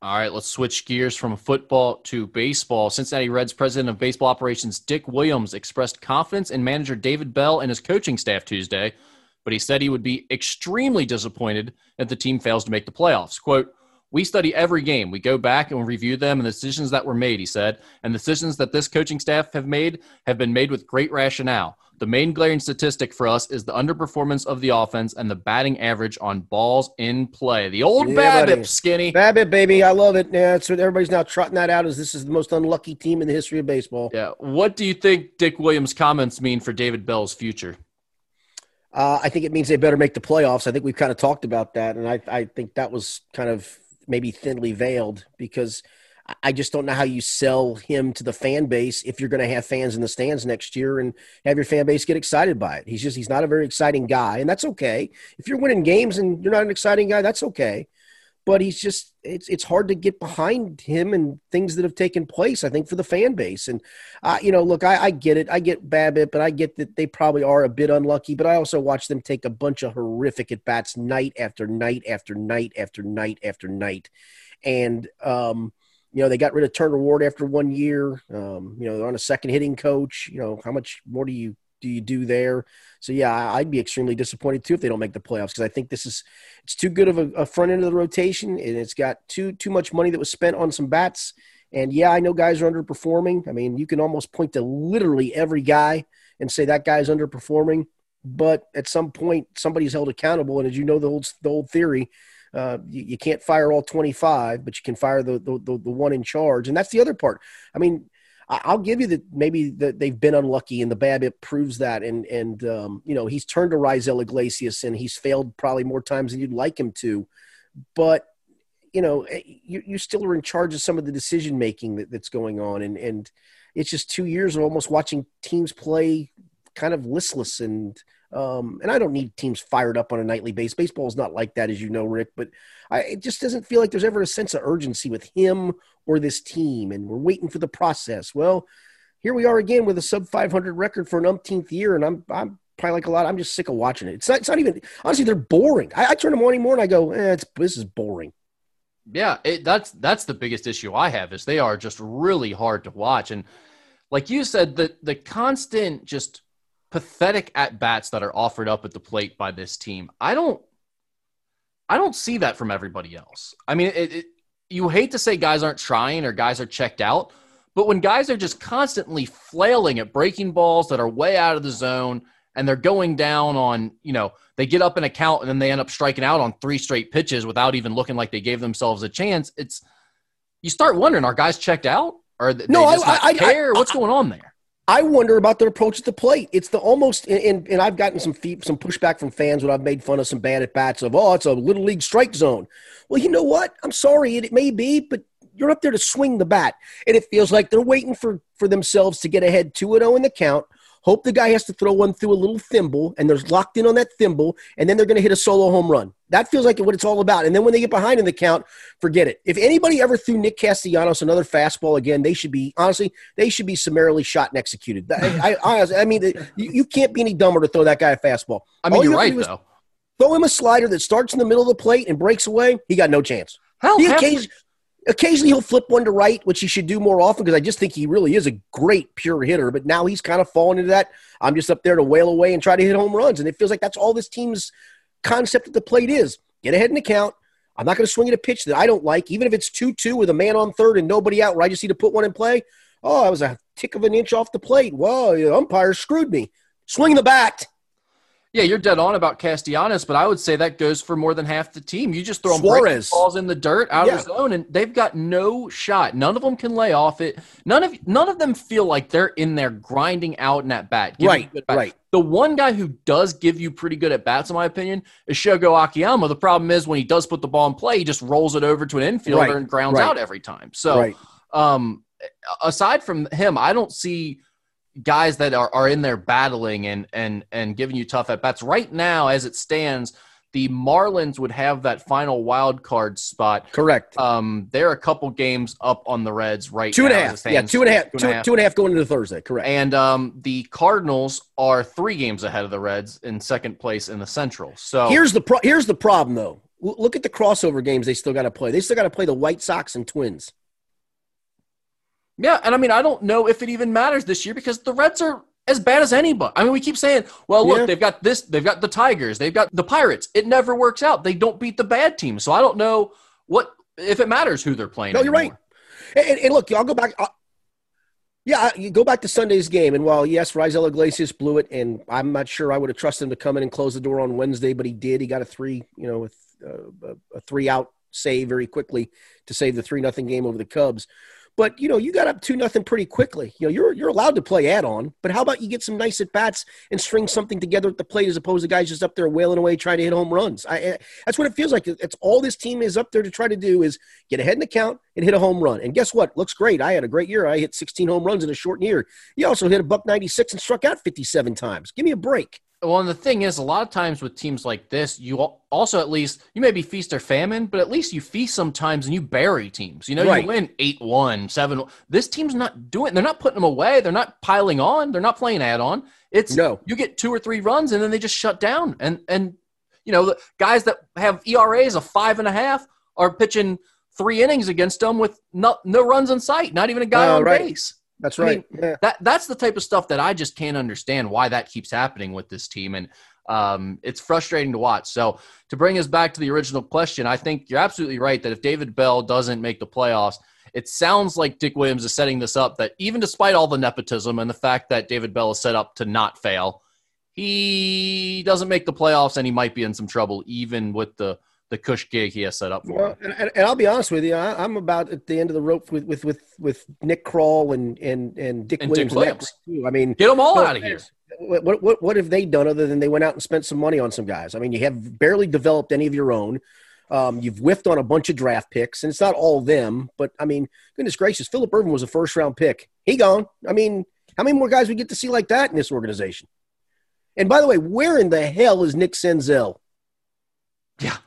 S3: All right, let's switch gears from football to baseball. Cincinnati Reds president of baseball operations Dick Williams expressed confidence in manager David Bell and his coaching staff Tuesday, but he said he would be extremely disappointed if the team fails to make the playoffs. Quote, we study every game. We go back and review them and the decisions that were made, he said. And the decisions that this coaching staff have made have been made with great rationale. The main glaring statistic for us is the underperformance of the offense and the batting average on balls in play. The old yeah, BABIP, skinny.
S2: BABIP, baby. I love it. Yeah, that's what everybody's now trotting that out as this is the most unlucky team in the history of baseball.
S3: Yeah. What do you think Dick Williams' comments mean for David Bell's future?
S2: Uh, I think it means they better make the playoffs. I think we've kind of talked about that, and I, I think that was kind of maybe thinly veiled because I just don't know how you sell him to the fan base if you're going to have fans in the stands next year and have your fan base get excited by it. He's just he's not a very exciting guy, and that's okay. If you're winning games and you're not an exciting guy, that's okay but he's just it's it's hard to get behind him and things that have taken place. I think for the fan base, and uh, you know, look, I, I get it, I get BABIP, but I get that they probably are a bit unlucky. But I also watch them take a bunch of horrific at bats night after night after night after night after night, and um, you know they got rid of Turner Ward after one year. Um, you know they're on a second hitting coach. You know how much more do you do you do there? So yeah, I'd be extremely disappointed too if they don't make the playoffs because I think this is it's too good of a, a, front end of the rotation and it's got too too much money that was spent on some bats. And yeah, I know guys are underperforming. I mean, you can almost point to literally every guy and say that guy's underperforming. But at some point, somebody's held accountable. And as you know, the old the old theory, uh, you, you, can't fire all 25, but you can fire the, the, the, the one in charge. And that's the other part. I mean, I'll give you that maybe that they've been unlucky, and the BABIP proves that. And and um, you know he's turned to Raisel Iglesias, and he's failed probably more times than you'd like him to. But you know eh, you, you still are in charge of some of the decision making that, that's going on, and and it's just two years of almost watching teams play kind of listless and um, and I don't need teams fired up on a nightly basis. Baseball is not like that, as you know, Rick. But I, it just doesn't feel like there's ever a sense of urgency with him or this team, and we're waiting for the process. Well, here we are again with a sub 500 record for an umpteenth year, and I'm I'm probably like a lot. I'm just sick of watching it. It's not. It's not even honestly. They're boring. I, I turn them on anymore, and I go, eh, this is boring.
S3: Yeah, it, that's that's the biggest issue I have is they are just really hard to watch, and like you said, the the constant just pathetic at bats that are offered up at the plate by this team. I don't I don't see that from everybody else. I mean, it, it, you hate to say guys aren't trying or guys are checked out, but when guys are just constantly flailing at breaking balls that are way out of the zone and they're going down on, you know, they get up in a count and then they end up striking out on three straight pitches without even looking like they gave themselves a chance. It's you start wondering, are guys checked out? Or they no, I, I, care? I, What's going on there?
S2: I wonder about their approach at the plate. It's the almost, and, and I've gotten some some pushback from fans when I've made fun of some bad at bats of, oh, it's a little league strike zone. Well, you know what? I'm sorry, it, it may be, but you're up there to swing the bat, and it feels like they're waiting for for themselves to get ahead two and zero oh in the count Hope the guy has to throw one through a little thimble and they're locked in on that thimble, and then they're going to hit a solo home run. That feels like what it's all about. And then when they get behind in the count, forget it. If anybody ever threw Nick Castellanos another fastball again, they should be honestly they should be summarily shot and executed. I, I, I mean, you, you, can't be any dumber to throw that guy a fastball.
S3: I mean, all you're right though.
S2: Throw him a slider that starts in the middle of the plate and breaks away. He got no chance. Occasionally, Occasionally he'll flip one to right, which he should do more often because I just think he really is a great pure hitter. But now he's kind of fallen into that. I'm just up there to wail away and try to hit home runs. And it feels like that's all this team's concept at the plate is. Get ahead in the count. I'm not going to swing at a pitch that I don't like, even if it's 2 2 with a man on third and nobody out where I just need to put one in play. Oh, I was a tick of an inch off the plate. Whoa, the umpire screwed me. Swing the bat.
S3: Yeah, you're dead on about Castellanos, but I would say that goes for more than half the team. You just throw them
S2: Suarez.
S3: balls in the dirt out
S2: Yeah.
S3: of the zone, and they've got no shot. None of them can lay off it. None of none of them feel like they're in there grinding out in at bat.
S2: Right,
S3: bat.
S2: right.
S3: The one guy who does give you pretty good at bats, in my opinion, is Shogo Akiyama. The problem is when he does put the ball in play, he just rolls it over to an infielder
S2: Right,
S3: and grounds
S2: right.
S3: out every time. So,
S2: right.
S3: um, aside from him, I don't see guys that are, are in there battling and and and giving you tough at bats. Right now, as it stands, the Marlins would have that final wild card spot.
S2: Correct.
S3: Um, they're a couple games up on the Reds right
S2: two and a half. Yeah, two and a half.
S3: Two and
S2: Two,
S3: a half.
S2: two and a half going into Thursday. Correct.
S3: And um, the Cardinals are three games ahead of the Reds in second place in the Central. So
S2: Here's the pro- here's the problem though. Look at the crossover games they still got to play. They still got to play the White Sox and Twins.
S3: Yeah, and I mean, I don't know if it even matters this year because the Reds are as bad as anybody. I mean, we keep saying, well, look,
S2: Yeah.
S3: they've got this, they've got the Tigers, they've got the Pirates. It never works out. They don't beat the bad teams. So I don't know what if it matters who they're playing.
S2: No, you're right. And, and- look, I'll go back. i yeah, you go back to Sunday's game, and while yes, Raisel Iglesias blew it, and I'm not sure I would have trusted him to come in and close the door on Wednesday, but he did. He got a three, you know, with uh, a, a three out save very quickly to save the three nothing game over the Cubs. But you know, you got up two nothing pretty quickly. You know, you're you're allowed to play add on, but how about you get some nice at bats and string something together at the plate as opposed to guys just up there wailing away trying to hit home runs. I, that's what it feels like. It's all this team is up there to try to do is get ahead in the count and hit a home run. And guess what? Looks great. I had a great year. I hit 16 home runs in a short year. You also hit a buck 96 and struck out 57 times. Give me a break.
S3: Well, and the thing is, a lot of times with teams like this, you also at least you may be feast or famine, but at least you feast sometimes and you bury teams. You know,
S2: Right.
S3: you win 8-1, 7 This team's not doing they're not putting them away, they're not piling on, they're not playing add on. It's
S2: No.
S3: you get two or three runs and then they just shut down. And and you know, the guys that have ERAs of five and a half are pitching three innings against them with no, no runs in sight, not even a guy
S2: Oh,
S3: on
S2: right.
S3: base.
S2: That's
S3: I
S2: right.
S3: mean,
S2: yeah.
S3: That that's the type of stuff that I just can't understand why that keeps happening with this team, and um, it's frustrating to watch. So to bring us back to the original question, I think you're absolutely right that if David Bell doesn't make the playoffs, it sounds like Dick Williams is setting this up that even despite all the nepotism and the fact that David Bell is set up to not fail, he doesn't make the playoffs and he might be in some trouble even with the the cush gig he has set up for
S2: Well,
S3: him.
S2: and, and, I'll be honest with you, I, I'm about at the end of the rope with with with, with Nick Krall and and and Dick
S3: And
S2: Williams.
S3: Dick Williams.
S2: too. I mean,
S3: Get them all out of here.
S2: What, what what what have they done other than they went out and spent some money on some guys? I mean, you have barely developed any of your own. Um, you've whiffed on a bunch of draft picks, and it's not all them. But I mean, goodness gracious, Phillip Ervin was a first round pick. He gone. I mean, how many more guys we get to see like that in this organization? And by the way, where in the hell is Nick Senzel?
S3: Yeah.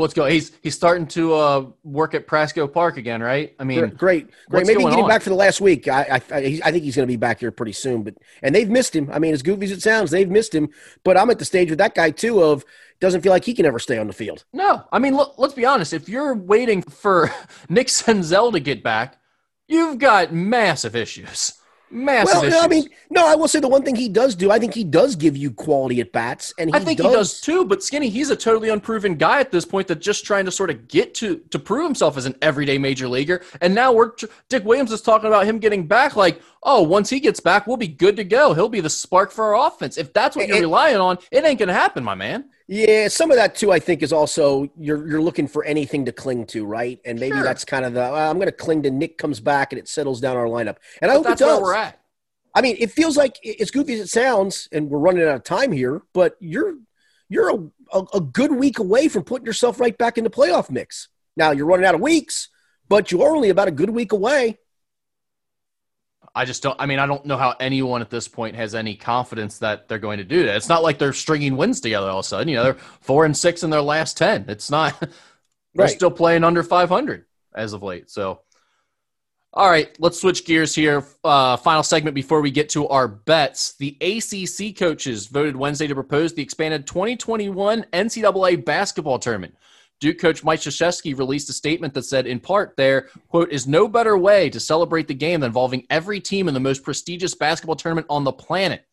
S3: Let's go. He's he's starting to uh, work at Prasco Park again, right? I mean,
S2: great, great. Maybe
S3: going
S2: get
S3: on?
S2: back for the last week. I I, I think he's going to be back here pretty soon. But and they've missed him. I mean, as goofy as it sounds, they've missed him. But I'm at the stage with that guy too of doesn't feel like he can ever stay on the field.
S3: No, I mean, look, let's be honest. If you're waiting for Nick Senzel to get back, you've got massive issues. Massive
S2: Well, no, I mean, no, I will say the one thing he does do, I think he does give you quality at bats, and he
S3: I think
S2: does,
S3: he does too. But Skinny, he's a totally unproven guy at this point that's just trying to sort of get to to prove himself as an everyday major leaguer. And now we're Dick Williams is talking about him getting back. Like, oh, once he gets back, we'll be good to go. He'll be the spark for our offense. If that's what you're
S2: And-
S3: relying on, it ain't going to happen, my man.
S2: Yeah, some of that too. I think is also you're you're looking for anything to cling to, right? And maybe
S3: Sure.
S2: that's kind of the I'm going to cling to Nick comes back and it settles down our lineup. And I
S3: But
S2: hope
S3: that's
S2: it does.
S3: where we're at.
S2: I mean, it feels like as goofy as it sounds, and we're running out of time here, but you're you're a, a, a good week away from putting yourself right back in the playoff mix. Now you're running out of weeks, but you're only about a good week away.
S3: I just don't. I mean, I don't know how anyone at this point has any confidence that they're going to do that. It's not like they're stringing wins together all of a sudden. You know, they're four and six in their last ten. It's not. They're
S2: Right.
S3: still playing under 500 as of late. So, all right, let's switch gears here. Uh, final segment before we get to our bets. The ACC coaches voted Wednesday to propose the expanded 2021 NCAA basketball tournament. Duke coach Mike Krzyzewski released a statement that said, in part, there, quote, is no better way to celebrate the game than involving every team in the most prestigious basketball tournament on the planet.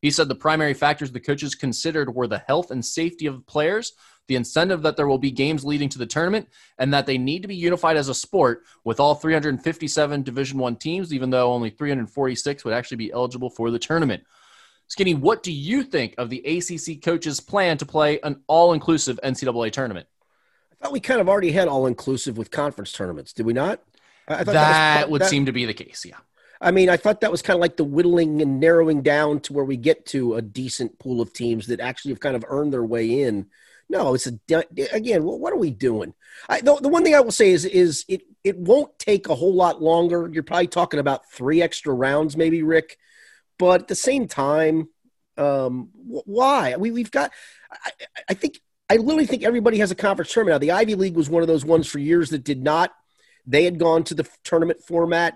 S3: He said the primary factors the coaches considered were the health and safety of players, the incentive that there will be games leading to the tournament, and that they need to be unified as a sport with all 357 Division One teams, even though only 346 would actually be eligible for the tournament. Skinny, what do you think of the ACC coaches' plan to play an all-inclusive NCAA tournament?
S2: I thought we kind of already had all-inclusive with conference tournaments, did we not?
S3: I thought that, that would that, seem to be the case. Yeah.
S2: I mean, I thought that was kind of like the whittling and narrowing down to where we get to a decent pool of teams that actually have kind of earned their way in. No, it's a again. What are we doing? I, the, the one thing I will say is is it it won't take a whole lot longer. You're probably talking about three extra rounds, maybe, Rick. But at the same time, um, why? We we've got. I, I think I literally think everybody has a conference tournament now. The Ivy League was one of those ones for years that did not. They had gone to the tournament format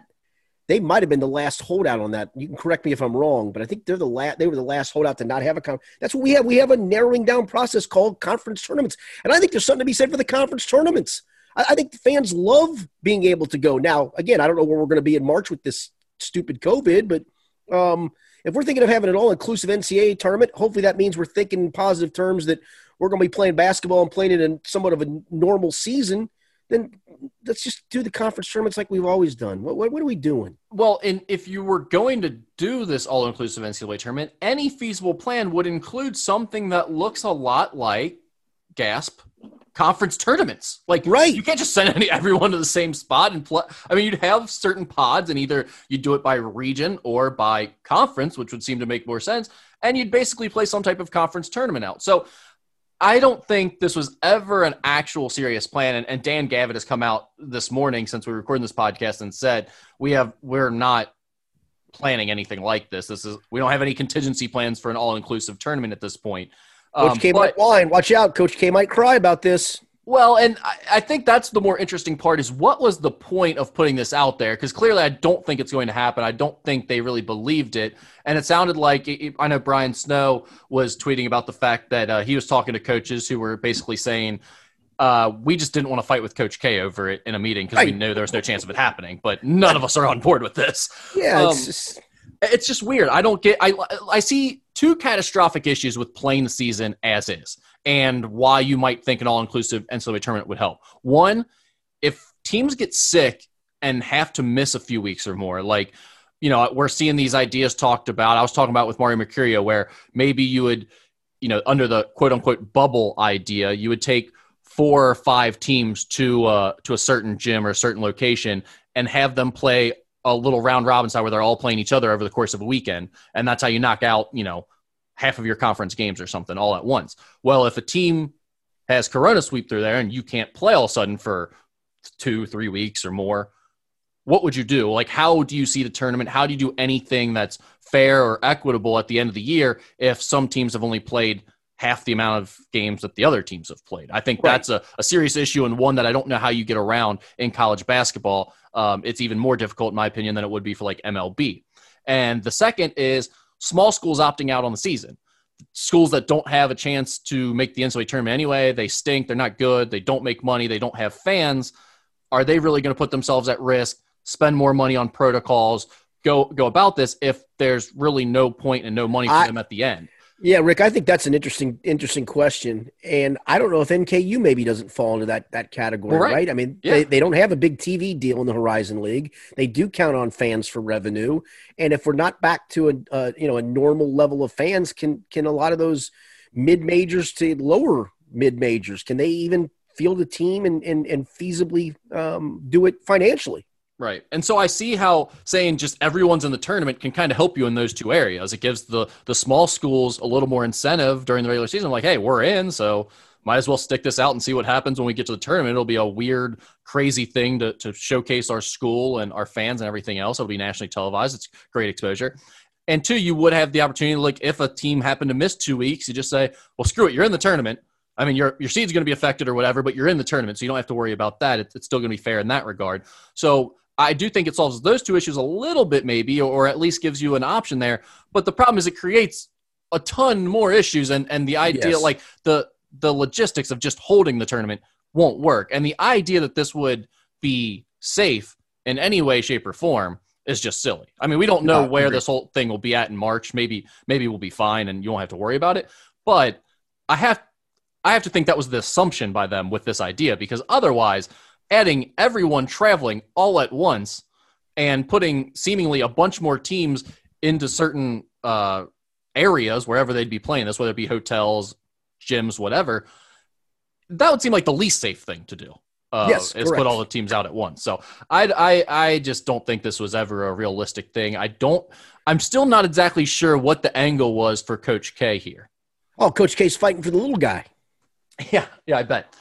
S2: they might have been the last holdout on that. You can correct me if I'm wrong, but I think they're the last. They were the last holdout to not have a con. That's what we have. We have a narrowing down process called conference tournaments, and I think there's something to be said for the conference tournaments. I, I think the fans love being able to go. Now, again, I don't know where we're going to be in March with this stupid COVID, but um, if we're thinking of having an all-inclusive NCAA tournament, hopefully that means we're thinking in positive terms that we're going to be playing basketball and playing it in somewhat of a normal season then let's just do the conference tournaments like we've always done. What, what, what, are we doing?
S3: Well, and if you were going to do this all inclusive NCAA tournament, any feasible plan would include something that looks a lot like gasp conference tournaments. Like,
S2: right.
S3: You can't just send any, everyone to the same spot and play. I mean, you'd have certain pods, and either you'd do it by region or by conference, which would seem to make more sense. And you'd basically play some type of conference tournament out. So I don't think this was ever an actual serious plan. And, and, Dan Gavitt has come out this morning since we recorded this podcast and said we have we're not planning anything like this. This is we don't have any contingency plans for an all inclusive tournament at this point.
S2: Coach um, K might whine. Watch out, Coach K might cry about this.
S3: Well, and I, I, think that's the more interesting part is what was the point of putting this out there? Because clearly, I don't think it's going to happen. I don't think they really believed it. And it sounded like it, I know Brian Snow was tweeting about the fact that uh, he was talking to coaches who were basically saying, uh, we just didn't want to fight with Coach K over it in a meeting because we knew there was no chance of it happening. But none of us are on board with this.
S2: Yeah, um, it's just
S3: it's just weird. I don't get. I I see two catastrophic issues with playing the season as is and why you might think an all inclusive NCAA tournament would help. One, if teams get sick and have to miss a few weeks or more, like, you know, we're seeing these ideas talked about. I was talking about with Mario Mercurio, where maybe you would, you know, under the quote unquote bubble idea, you would take four or five teams to uh, to a certain gym or a certain location and have them play a little round robin style where they're all playing each other over the course of a weekend, and that's how you knock out, you know, half of your conference games or something all at once. Well, if a team has Corona sweep through there and you can't play all of a sudden for two, three weeks or more, what would you do? Like, how do you see the tournament? How do you do anything that's fair or equitable at the end of the year if some teams have only played half the amount of games that the other teams have played? I think right. that's a, a, serious issue and one that I don't know how you get around in college basketball. Um, it's even more difficult, in my opinion, than it would be for like MLB. And the second is small schools opting out on the season. Schools that don't have a chance to make the NCAA tournament anyway, they stink, they're not good, they don't make money, they don't have fans. Are they really going to put themselves at risk, spend more money on protocols, go go about this if there's really no point and no money for I, them at the end?
S2: Yeah, Rick, I think that's an interesting interesting question, and I don't know if NKU maybe doesn't fall into that that category, right. right. I mean, yeah. they, they don't have a big TV deal in the Horizon League. They do count on fans for revenue, and if we're not back to a, you know a normal level of fans, can can a lot of those mid majors to lower mid majors can they even field a team and and, and feasibly um, do it financially?
S3: Right. And so I see how saying just everyone's in the tournament can kind of help you in those two areas. It gives the the small schools a little more incentive during the regular season. Like, hey, we're in, so might as well stick this out and see what happens when we get to the tournament. It'll be a weird, crazy thing to, to showcase our school and our fans and everything else. It'll be nationally televised. It's great exposure. And two, you would have the opportunity, like if a team happened to miss two weeks, you just say, well, screw it, you're in the tournament. I mean, your your seed's going to be affected or whatever, but you're in the tournament, so you don't have to worry about that. It's, it's still going to be fair in that regard. So I do think it solves those two issues a little bit, maybe, or at least gives you an option there. But the problem is it creates a ton more issues, and and the idea, yes. like the the logistics of just holding the tournament, won't work. And the idea that this would be safe in any way, shape, or form is just silly. I mean, we don't know where this whole thing will be at in March. Maybe maybe we'll be fine, and you won't have to worry about it. But I have I have to think that was the assumption by them with this idea because otherwise adding everyone traveling all at once and putting seemingly a bunch more teams into certain uh, areas wherever they'd be playing this, whether it be hotels, gyms, whatever, that would seem like the least safe thing to do. Uh,
S2: Yes,
S3: is put all the teams out at once. So I, I, I just don't think this was ever a realistic thing. I don't. I'm still not exactly sure what the angle was for Coach K here.
S2: Oh, Coach K's fighting for the little guy.
S3: Yeah, yeah, I bet.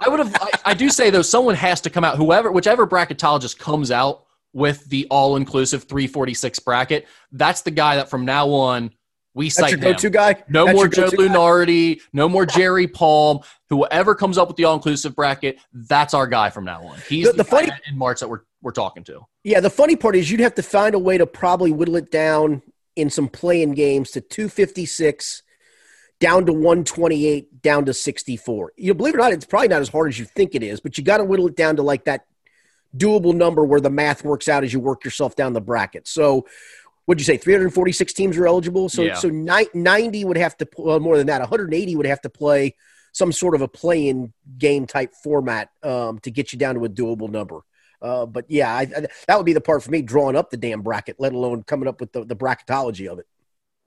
S3: I would have. I, I do say though, someone has to come out. Whoever, whichever bracketologist comes out with the all-inclusive 346 bracket, that's the guy that from now on we
S2: That's
S3: cite
S2: your go-to guy.
S3: No
S2: That's
S3: more Joe? Lunardi. No more Jerry Palm. Whoever comes up with the all-inclusive bracket, that's our guy from now on. He's
S2: The-
S3: the,
S2: the
S3: guy
S2: funny-
S3: in March that we're we're talking to.
S2: Yeah, the funny part is you'd have to find a way to probably whittle it down in some playing games to 256, down to 128, down to 64. You believe it or not, it's probably not as hard as you think it is, but you got to whittle it down to like that doable number where the math works out as you work yourself down the bracket. So, what'd you say? 346 teams are eligible. So,
S3: Yeah.
S2: so 90 would have to, well, more than that, 180 would have to play some sort of a play-in game type format um, to get you down to a doable number. Uh, but yeah, I, I, that would be the part for me drawing up the damn bracket, let alone coming up with the, the bracketology of it.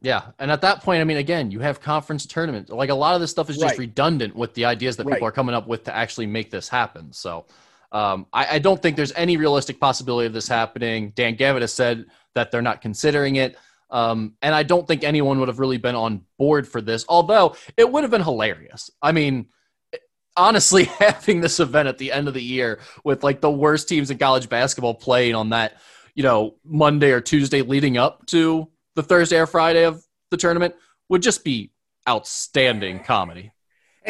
S3: Yeah, and at that point, I mean, again, you have conference tournaments. Like a lot of this stuff is just
S2: Right.
S3: redundant with the ideas that
S2: Right.
S3: people are coming up with to actually make this happen. So, um, I, I don't think there's any realistic possibility of this happening. Dan Gavitt has said that they're not considering it, um, and I don't think anyone would have really been on board for this. Although it would have been hilarious. I mean, honestly, having this event at the end of the year with like the worst teams in college basketball playing on that, you know, Monday or Tuesday leading up to the Thursday or Friday of the tournament would just be outstanding comedy.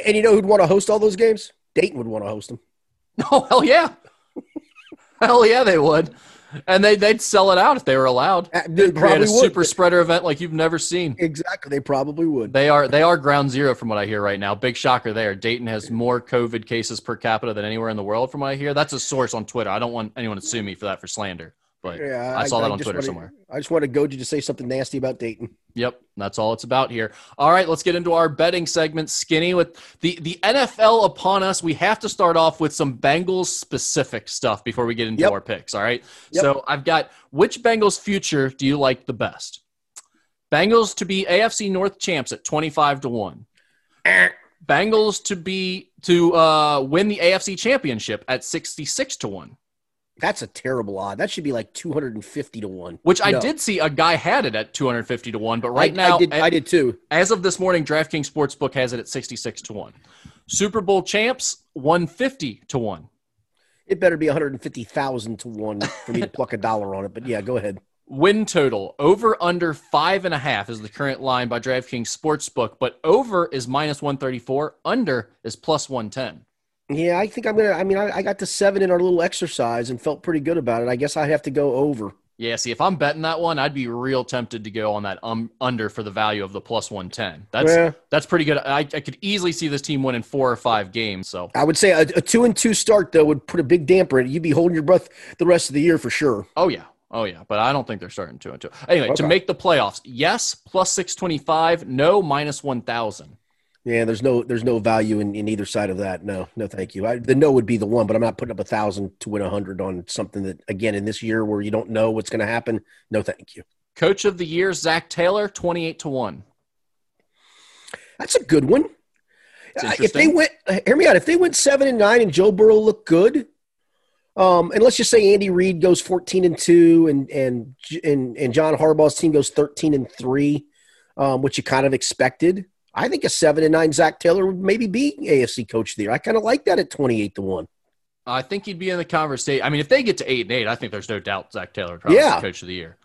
S2: And you know who'd want to host all those games? Dayton would want to host them.
S3: Oh hell yeah, hell yeah they would, and they they'd sell it out if they were allowed.
S2: Uh, They
S3: Create
S2: probably
S3: a
S2: would.
S3: super spreader event like you've never seen.
S2: Exactly, they probably would.
S3: They are they are ground zero from what I hear right now. Big shocker there. Dayton has more COVID cases per capita than anywhere in the world from what I hear. That's a source on Twitter. I don't want anyone to sue me for that for slander, but
S2: Yeah,
S3: I saw that on
S2: just
S3: Twitter
S2: wanted-
S3: somewhere.
S2: I just wanted Goji to say something nasty about Dayton.
S3: Yep, that's all it's about here. All right, let's get into our betting segment. Skinny with the the NFL upon us. We have to start off with some Bengals specific stuff before we get into
S2: Yep.
S3: our picks. All right.
S2: Yep.
S3: So I've got which Bengals future do you like the best? Bengals to be AFC North champs at twenty five to one. Bengals to be to uh, win the AFC championship at sixty six to one.
S2: That's a terrible odd. That should be like 250 to 1.
S3: Which I
S2: No.
S3: did see a guy had it at two hundred fifty to one, but right
S2: I,
S3: now
S2: I did, I did too.
S3: As of this morning, DraftKings Sportsbook has it at 66 to 1. Super Bowl champs, 150 to 1.
S2: It better be 150,000 to 1 for me to pluck a dollar on it. But yeah, go ahead.
S3: Win total, over under five and a half is the current line by DraftKings Sportsbook, but over is minus 134, under is plus 110.
S2: Yeah, I think I'm going to. I mean, I, I got to seven in our little exercise and felt pretty good about it. I guess I'd have to go over.
S3: Yeah, see, if I'm betting that one, I'd be real tempted to go on that um, under for the value of the plus 110. That's
S2: Yeah.
S3: that's pretty good. I, I could easily see this team winning four or five games. So
S2: I would say a, a two and two start though would put a big damper in it. You'd be holding your breath the rest of the year for sure.
S3: Oh yeah. Oh yeah. But I don't think they're starting two and two. Anyway, to make the playoffs, yes, plus six twenty five, no minus one thousand.
S2: Yeah, there's no there's no value in, in either side of that. No, no, thank you. I, the no would be the one, but I'm not putting up a thousand to win a hundred on something that again in this year where you don't know what's going to happen. No, thank you.
S3: Coach of the year, Zac Taylor, twenty eight to one.
S2: That's a good one. Uh, If they went, uh, hear me out. If they went seven and nine and Joe Burrow looked good, um, and let's just say Andy Reid goes fourteen and two, and and and and John Harbaugh's team goes thirteen and three, um, which you kind of expected. I think a seven and nine Zac Taylor would maybe be AFC Coach of the Year. I kind of like that at twenty eight to one.
S3: I think he'd be in the conversation. I mean, if they get to eight and eight, I think there's no doubt Zac Taylor probably
S2: Yeah.
S3: be coach of the year.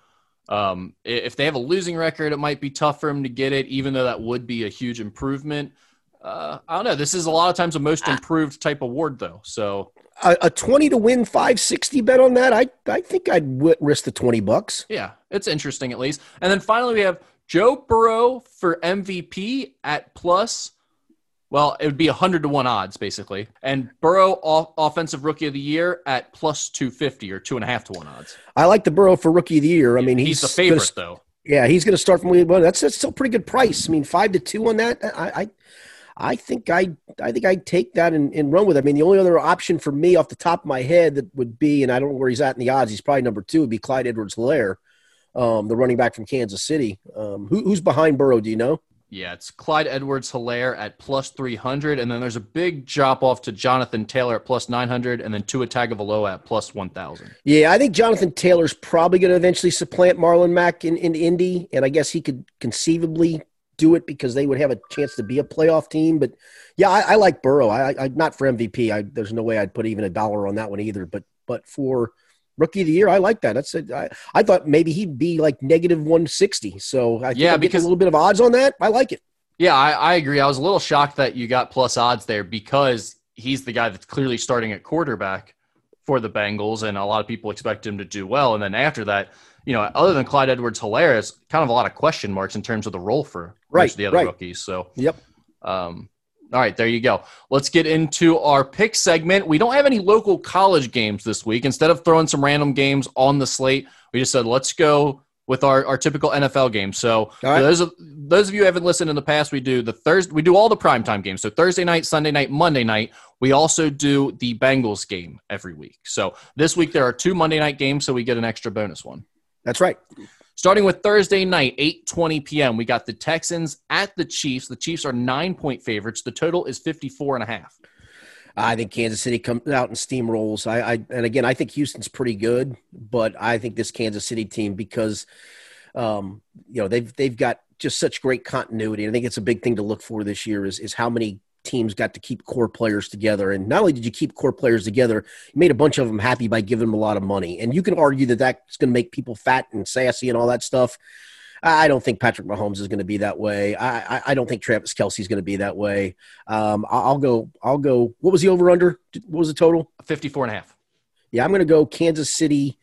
S3: Um, if they have a losing record, it might be tough for him to get it, even though that would be a huge improvement. Uh, I don't know. This is a lot of times a most improved type award, though. So
S2: A, a twenty to win five sixty bet on that. I I think I'd w- risk the twenty bucks.
S3: yeah, it's interesting at least. And then finally, we have Joe Burrow for MVP at plus. Well, it would be 100 to 1 odds, basically. And Burrow, off- Offensive Rookie of the Year, at plus 250 or 2.5 to 1 odds.
S2: I like the Burrow for Rookie of the Year. I mean,
S3: he's,
S2: he's,
S3: the
S2: gonna
S3: favorite, though.
S2: Yeah, he's going to start from week one. That's, that's still a pretty good price. I mean, five to two on that. I, I, I think I, I think I'd take that and, and run with it. I mean, the only other option for me off the top of my head that would be, and I don't know where he's at in the odds. He's probably number two. Would be Clyde Edwards-Helaire. Um, the running back from Kansas City. Um, who, who's behind Burrow? Do you know?
S3: Yeah, it's Clyde Edwards Helaire at plus 300. And then there's a big drop off to Jonathan Taylor at plus 900. And then Tua Tagovailoa at plus 1,000.
S2: Yeah, I think Jonathan Taylor's probably going to eventually supplant Marlon Mack in, in Indy. And I guess he could conceivably do it because they would have a chance to be a playoff team. But yeah, I, I like Burrow. I, I, not for MVP. I, there's no way I'd put even a dollar on that one either. But but for rookie of the year. I like that. That's a, I, I thought maybe he'd be like negative 160. So I yeah, because a little bit of odds on that. I like it.
S3: Yeah, I, I agree. I was a little shocked that you got plus odds there because he's the guy that's clearly starting at quarterback for the Bengals, and a lot of people expect him to do well. And then after that, you know, other than Clyde Edwards Helaire, it's kind of a lot of question marks in terms of the role for right, the other right. rookies. So,
S2: yep.
S3: Um, all right, there you go. Let's get into our pick segment. We don't have any local college games this week. Instead of throwing some random games on the slate, we just said let's go with our, our typical NFL game. So right. those of those of you who haven't listened in the past, we do the Thursday we do all the primetime games. So Thursday night, Sunday night, Monday night. We also do the Bengals game every week. So this week there are two Monday night games, so we get an extra bonus one.
S2: That's right.
S3: Starting with Thursday night, 8:20 p.m., we got the Texans at the Chiefs. The Chiefs are 9-point favorites. The total is 54 and a half.
S2: I think Kansas City comes out and steamrolls. I, I and again, I think Houston's pretty good, but I think this Kansas City team because um, you know, they've they've got just such great continuity. I think it's a big thing to look for this year is is how many teams got to keep core players together. And not only did you keep core players together, you made a bunch of them happy by giving them a lot of money. And you can argue that that's going to make people fat and sassy and all that stuff. I don't think Patrick Mahomes is going to be that way. I, I, I don't think Travis Kelce is going to be that way. Um, I'll go, I'll go. What was the over under? What was the total?
S3: 54 and a half.
S2: Yeah, I'm going to go Kansas City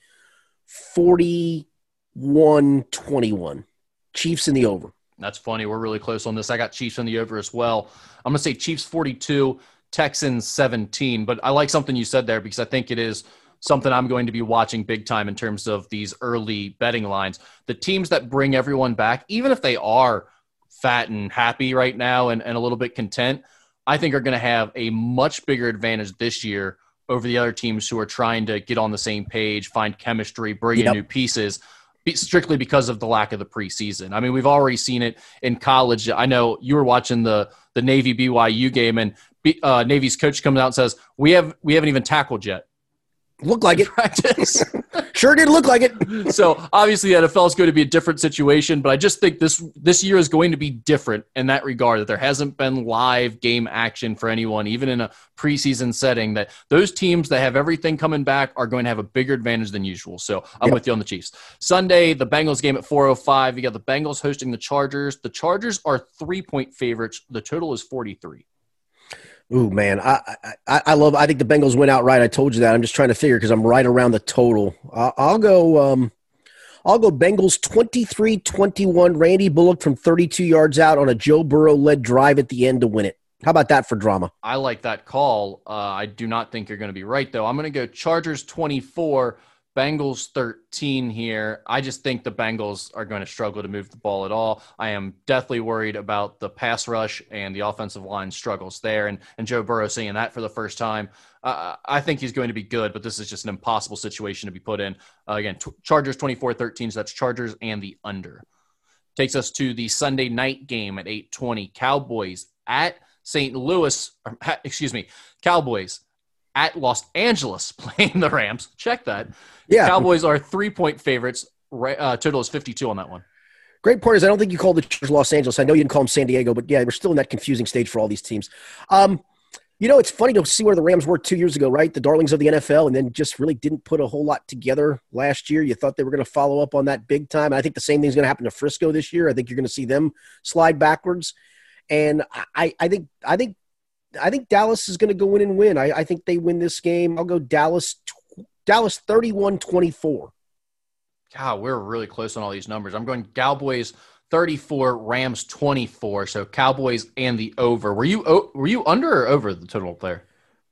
S2: 41 21. Chiefs in the over.
S3: That's funny. We're really close on this. I got Chiefs on the over as well. I'm going to say Chiefs 42, Texans 17. But I like something you said there because I think it is something I'm going to be watching big time in terms of these early betting lines. The teams that bring everyone back, even if they are fat and happy right now and, and a little bit content, I think are going to have a much bigger advantage this year over the other teams who are trying to get on the same page, find chemistry, bring yep. in new pieces strictly because of the lack of the preseason. I mean, we've already seen it in college. I know you were watching the the Navy BYU game, and uh, Navy's coach comes out and says, "We have we haven't even tackled yet."
S2: Look like it. Practice. sure did look like it.
S3: so obviously, the NFL is going to be a different situation, but I just think this this year is going to be different in that regard. That there hasn't been live game action for anyone, even in a preseason setting. That those teams that have everything coming back are going to have a bigger advantage than usual. So I'm yep. with you on the Chiefs. Sunday, the Bengals game at 4:05. You got the Bengals hosting the Chargers. The Chargers are three point favorites. The total is 43.
S2: Ooh, man, I, I, I love. I think the Bengals went out right. I told you that. I'm just trying to figure because I'm right around the total. I'll, I'll go. Um, I'll go Bengals 23-21. Randy Bullock from 32 yards out on a Joe Burrow led drive at the end to win it. How about that for drama?
S3: I like that call. Uh, I do not think you're going to be right though. I'm going to go Chargers 24. Bengals 13 here. I just think the Bengals are going to struggle to move the ball at all. I am deathly worried about the pass rush and the offensive line struggles there. And, and Joe Burrow seeing that for the first time. Uh, I think he's going to be good, but this is just an impossible situation to be put in. Uh, again, t- Chargers 24 13, so that's Chargers and the under. Takes us to the Sunday night game at 820. Cowboys at St. Louis, or, excuse me, Cowboys at Los Angeles playing the Rams. Check that. Yeah. Cowboys are three point favorites. Uh, total is 52 on that one.
S2: Great point is I don't think you called the Los Angeles. I know you didn't call them San Diego, but yeah, we're still in that confusing stage for all these teams. Um, you know, it's funny to see where the Rams were two years ago, right? The darlings of the NFL, and then just really didn't put a whole lot together last year. You thought they were going to follow up on that big time. I think the same thing's going to happen to Frisco this year. I think you're going to see them slide backwards. And I, I think I think I think Dallas is going to go in and win. I, I, think they win this game. I'll go Dallas Dallas 31-24.
S3: God, we're really close on all these numbers. I'm going Cowboys 34, Rams 24. So Cowboys and the over. Were you were you under or over the total there?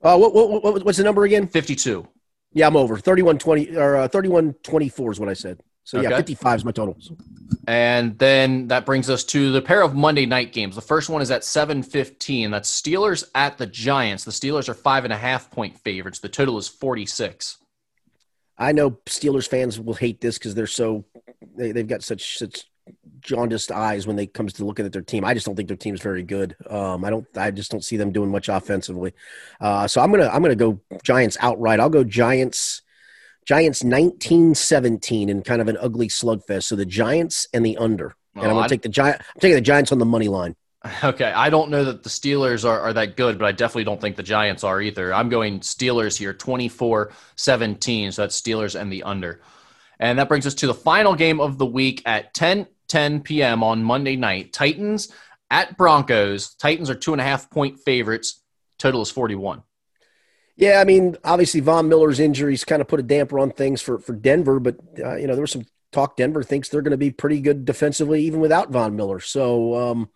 S2: Uh, what, what, what what's the number again?
S3: 52.
S2: Yeah, I'm over. 31 20 or uh, 31 24 is what I said. So yeah, 55 is my total.
S3: And then that brings us to the pair of Monday night games. The first one is at 7:15. That's Steelers at the Giants. The Steelers are five and a half point favorites. The total is 46.
S2: I know Steelers fans will hate this because they're so they, they've got such such jaundiced eyes when they comes to looking at their team. I just don't think their team's very good. Um, I don't. I just don't see them doing much offensively. Uh, so I'm gonna I'm gonna go Giants outright. I'll go Giants. Giants 19-17 in kind of an ugly slugfest. So the Giants and the under. And I'm gonna take the Giant. I'm taking the Giants on the money line.
S3: Okay, I don't know that the Steelers are, are that good, but I definitely don't think the Giants are either. I'm going Steelers here, 24 17. So that's Steelers and the under. And that brings us to the final game of the week at 10 10 p.m. on Monday night. Titans at Broncos. Titans are two and a half point favorites. Total is 41.
S2: Yeah, I mean, obviously Von Miller's injuries kind of put a damper on things for for Denver, but uh, you know there was some talk. Denver thinks they're going to be pretty good defensively even without Von Miller. So um,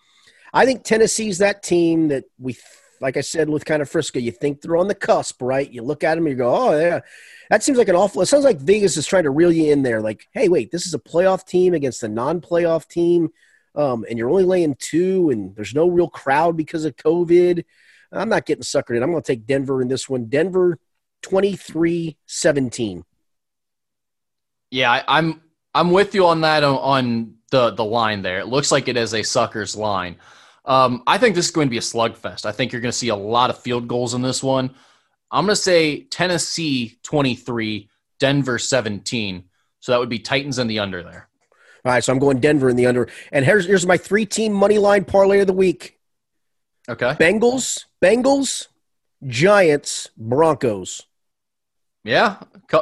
S2: I think Tennessee's that team that we, like I said with kind of Frisco, you think they're on the cusp, right? You look at them, and you go, oh yeah, that seems like an awful. It sounds like Vegas is trying to reel you in there. Like, hey, wait, this is a playoff team against a non-playoff team, um, and you're only laying two, and there's no real crowd because of COVID. I'm not getting suckered in. I'm going to take Denver in this one. Denver 23 17.
S3: Yeah, I, I'm I'm with you on that on, on the the line there. It looks like it is a sucker's line. Um, I think this is going to be a slugfest. I think you're going to see a lot of field goals in this one. I'm going to say Tennessee 23, Denver 17. So that would be Titans and the under there.
S2: All right, so I'm going Denver in the under. And here's here's my three team money line parlay of the week
S3: Okay.
S2: Bengals, Bengals, Giants, Broncos.
S3: Yeah,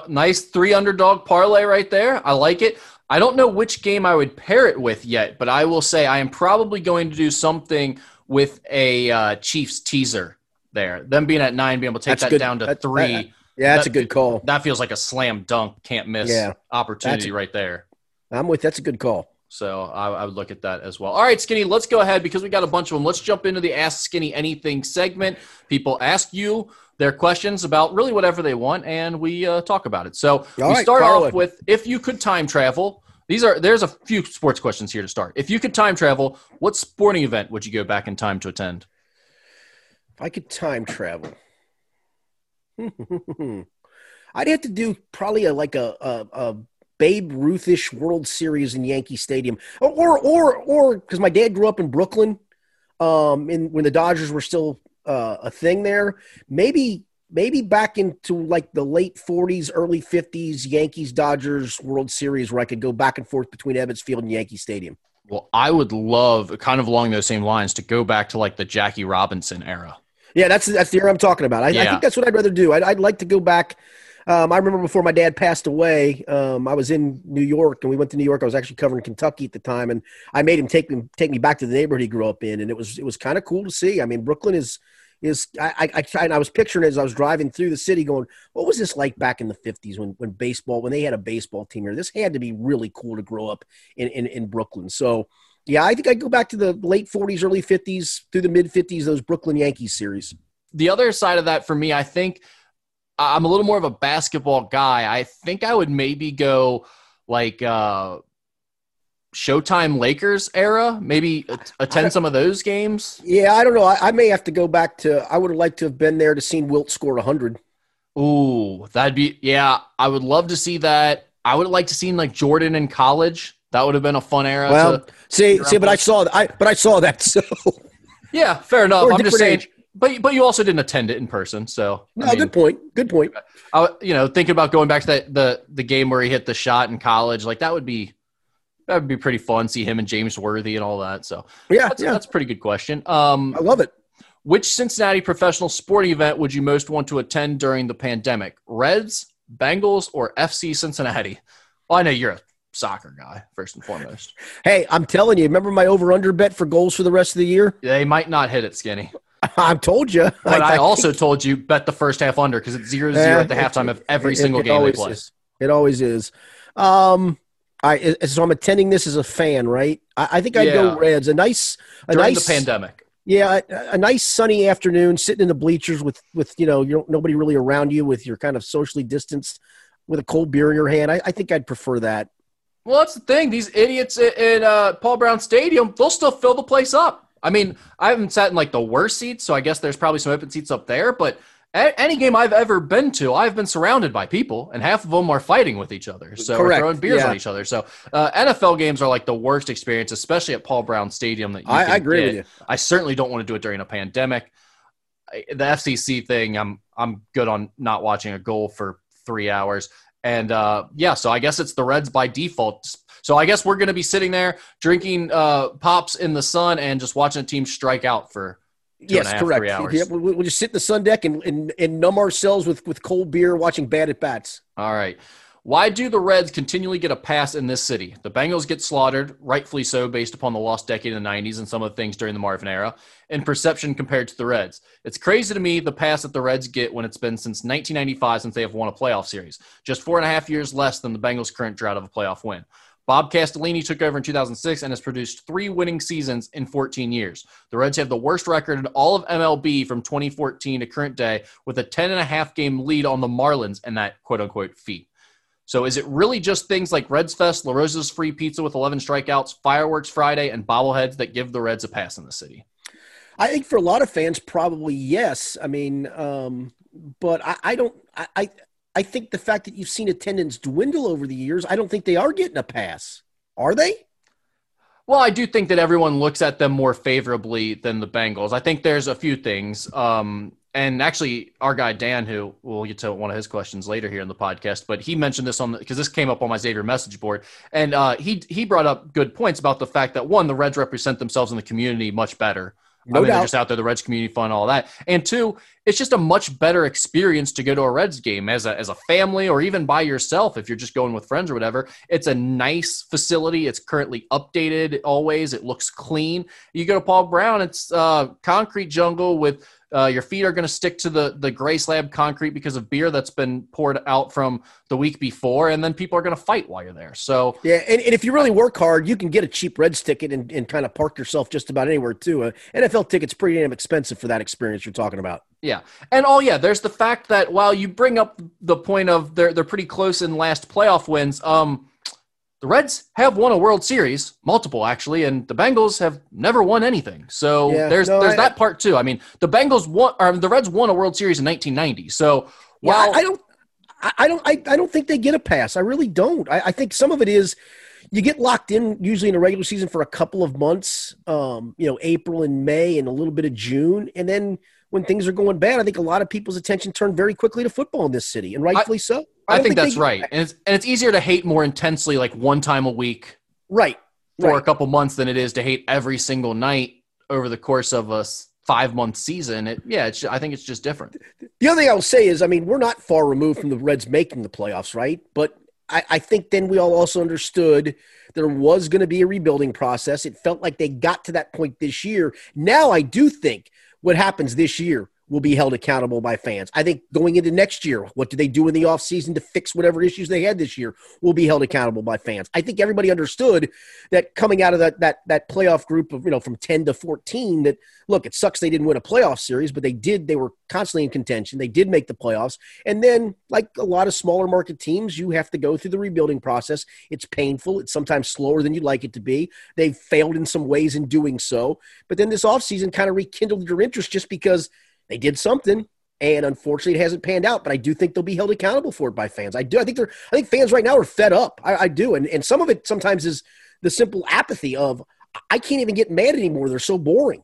S3: nice three underdog parlay right there. I like it. I don't know which game I would pair it with yet, but I will say I am probably going to do something with a uh, Chiefs teaser there. Them being at nine, being able to take
S2: That's
S3: that
S2: good.
S3: down to
S2: That-
S3: three.
S2: that- Yeah, that's
S3: That-
S2: a good call.
S3: That feels like a slam dunk, can't miss
S2: Yeah,
S3: opportunity
S2: a-
S3: right there.
S2: I'm with that's a good call.
S3: So I, I would look at that as well. All right, Skinny, let's go ahead because we got a bunch of them. Let's jump into the Ask Skinny Anything segment. People ask you their questions about really whatever they want, and we uh, talk about it. So we
S2: right,
S3: start
S2: fire
S3: off with if you could time travel. These are there's a few sports questions here to start. If you could time travel, what sporting event would you go back in time to attend?
S2: If I could time travel, I'd have to do probably a, like a, a, a Babe Ruthish World Series in Yankee Stadium, or or or because my dad grew up in Brooklyn, um, in when the Dodgers were still uh, a thing there. Maybe maybe back into like the late '40s, early '50s Yankees Dodgers World Series, where I could go back and forth between Ebbets Field and Yankee Stadium.
S3: Well, I would love, kind of along those same lines, to go back to like the Jackie Robinson era.
S2: Yeah, that's that's the era I'm talking about. I, I think that's what I'd rather do. I'd, I'd like to go back. Um, I remember before my dad passed away, um, I was in New York, and we went to New York. I was actually covering Kentucky at the time, and I made him take me take me back to the neighborhood he grew up in, and it was it was kind of cool to see. I mean, Brooklyn is is I I, I, and I was picturing it as I was driving through the city, going, "What was this like back in the '50s when when baseball when they had a baseball team here? This had to be really cool to grow up in in, in Brooklyn." So. Yeah, I think I'd go back to the late 40s, early 50s, through the mid 50s, those Brooklyn Yankees series.
S3: the other side of that for me, I think I'm a little more of a basketball guy. I think I would maybe go like uh Showtime Lakers era, maybe attend some of those games.
S2: Yeah, I don't know. I, I may have to go back to. I would have liked to have been there to seen Wilt score hundred.
S3: Ooh, that'd be yeah. I would love to see that. I would like to seen like Jordan in college. That would have been a fun era.
S2: Well, see, see, but I saw that. I but I saw that. So
S3: yeah, fair enough. I'm just saying, but but you also didn't attend it in person, so I
S2: no,
S3: mean,
S2: good point. Good point.
S3: I, you know, thinking about going back to that the the game where he hit the shot in college, like that would be that would be pretty fun. See him and James Worthy and all that. So
S2: Yeah,
S3: that's,
S2: yeah,
S3: that's a pretty good question. Um,
S2: I love it.
S3: which Cincinnati professional sporting event would you most want to attend during the pandemic? Reds, Bengals, or FC Cincinnati? Well, I know you're a soccer guy first and foremost.
S2: Hey, I'm telling you. Remember my over under bet for goals for the rest of the year?
S3: They might not hit it, Skinny.
S2: I've told you.
S3: But I, also told you bet the first half under because it's zero zero at the halftime of every
S2: it-
S3: single
S2: it
S3: game they play.
S2: is. It always is. Um, I so I'm attending this as a fan, right? I, I think I'd
S3: Yeah.
S2: go Reds. A nice, a
S3: During
S2: nice
S3: the pandemic.
S2: Yeah, a, a nice sunny afternoon, sitting in the bleachers with with you know you nobody really around you, with your kind of socially distanced, with a cold beer in your hand. I, I think I'd prefer that.
S3: Well, that's the thing. These idiots in, at uh, Paul Brown Stadium, they'll still fill the place up. I mean, I haven't sat in like the worst seats, so I guess there's probably some open seats up there. But any game I've ever been to, I've been surrounded by people, and half of them are fighting with each other. So throwing beers
S2: Yeah.
S3: on each other. So uh, NFL games are like the worst experience, especially at Paul Brown Stadium. That you
S2: I, I agree
S3: get.
S2: with you.
S3: I certainly don't want to do it during a pandemic. I- The FCC thing, I'm I'm good on not watching a goal for three hours. And uh, yeah, so I guess it's the Reds by default. So I guess we're going to be sitting there drinking uh, pops in the sun and just watching a team strike out for
S2: Yes,
S3: half,
S2: correct. Yeah, we'll, we'll just sit in the sun deck and, and, and numb ourselves with, with cold beer watching bad at bats.
S3: All right. Why do the Reds continually get a pass in this city? The Bengals get slaughtered, rightfully so, based upon the lost decade in the 90s and some of the things during the Marvin era, and perception compared to the Reds. It's crazy to me the pass that the Reds get when it's been since 1995 since they have won a playoff series, just four and a half years less than the Bengals' current drought of a playoff win. Bob Castellini took over in 2006 and has produced three winning seasons in 14 years. The Reds have the worst record in all of MLB from 2014 to current day, with a 10 and a half game lead on the Marlins in that quote unquote feat. So is it really just things like Reds Fest, La Rosa's free pizza with 11 strikeouts, Fireworks Friday, and bobbleheads that give the Reds a pass in the city?
S2: I think for a lot of fans, probably yes. I mean, um, but I, I don't. I, I I think the fact that you've seen attendance dwindle over the years, I don't think they are getting a pass. Are they?
S3: Well, I do think that everyone looks at them more favorably than the Bengals. I think there's a few things. Um, and actually, our guy Dan, who we'll get to one of his questions later here in the podcast, but he mentioned this on because this came up on my Xavier message board, and uh, he he brought up good points about the fact that one, the Reds represent themselves in the community much better.
S2: No
S3: I mean, they're just out there, the Reds community fund, all that. And two, it's just a much better experience to go to a Reds game as a, as a family or even by yourself if you're just going with friends or whatever. It's a nice facility. It's currently updated always. It looks clean. You go to Paul Brown, it's uh, concrete jungle with uh, your feet are going to stick to the, the gray slab concrete because of beer that's been poured out from the week before. And then people are going to fight while you're there. So
S2: Yeah, and, and if you really work hard, you can get a cheap Reds ticket and, and kind of park yourself just about anywhere too. Uh, NFL tickets pretty damn expensive for that experience you're talking about.
S3: Yeah. And oh yeah, there's the fact that while you bring up the point of they're they're pretty close in last playoff wins, um the Reds have won a World Series, multiple actually, and the Bengals have never won anything. So
S2: Yeah,
S3: there's
S2: no,
S3: there's
S2: I-
S3: that part too. I mean, the Bengals won or the Reds won a World Series in 1990. So
S2: Yeah,
S3: while
S2: I, I don't, I, I don't, I, I don't think they get a pass. I really don't. I, I think some of it is you get locked in usually in a regular season for a couple of months, um, you know, April and May and a little bit of June, and then when things are going bad, I think a lot of people's attention turned very quickly to football in this city, and rightfully so.
S3: I,
S2: don't
S3: think that's right. And it's and it's easier to hate more intensely like one time a week
S2: Right.
S3: for a couple months than it is to hate every single night over the course of a five month season. It yeah, it's I think it's just different.
S2: The other thing I will say is, I mean, we're not far removed from the Reds making the playoffs, right? But I, I think then we all also understood there was going to be a rebuilding process. It felt like they got to that point this year. Now I do think what happens this year will be held accountable by fans. I think going into next year, what do they do in the offseason to fix whatever issues they had this year will be held accountable by fans. I think everybody understood that coming out of that that that playoff group of, you know, from 10 to 14 that look, it sucks they didn't win a playoff series, but they did they were constantly in contention. They did make the playoffs. And then like a lot of smaller market teams, you have to go through the rebuilding process. It's painful, it's sometimes slower than you'd like it to be. They've failed in some ways in doing so. But then this offseason kind of rekindled your interest just because they did something and unfortunately it hasn't panned out but i do think they'll be held accountable for it by fans i do i think they're i think fans right now are fed up i, I do and, and some of it sometimes is the simple apathy of i can't even get mad anymore they're so boring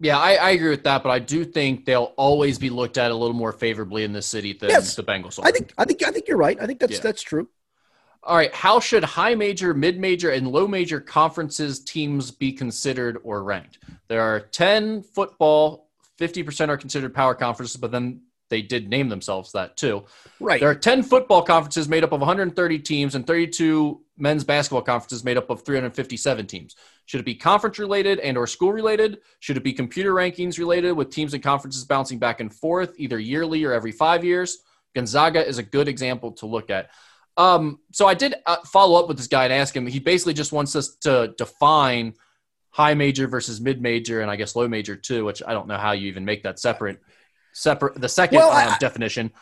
S3: Yeah, I, I agree with that, but I do think they'll always be looked at a little more favorably in this city than
S2: Yes.
S3: the Bengals are.
S2: i think i think i think you're right i think that's
S3: Yeah.
S2: that's true
S3: All right, how should high major, mid major, and low major conferences teams be considered or ranked? There are 10 football, 50% are considered power conferences, but then they did name themselves that too.
S2: right
S3: There are 10 football conferences made up of 130 teams and 32 men's basketball conferences made up of 357 teams. Should it be conference related and or school related? Should it be computer rankings related with teams and conferences bouncing back and forth either yearly or every 5 years? Gonzaga is a good example to look at. Um, so I did uh, follow up with this guy and ask him. He basically just wants us to define high major versus mid major and I guess low major too, which I don't know how you even make that separate. Separate the second
S2: Well, I-
S3: um, definition.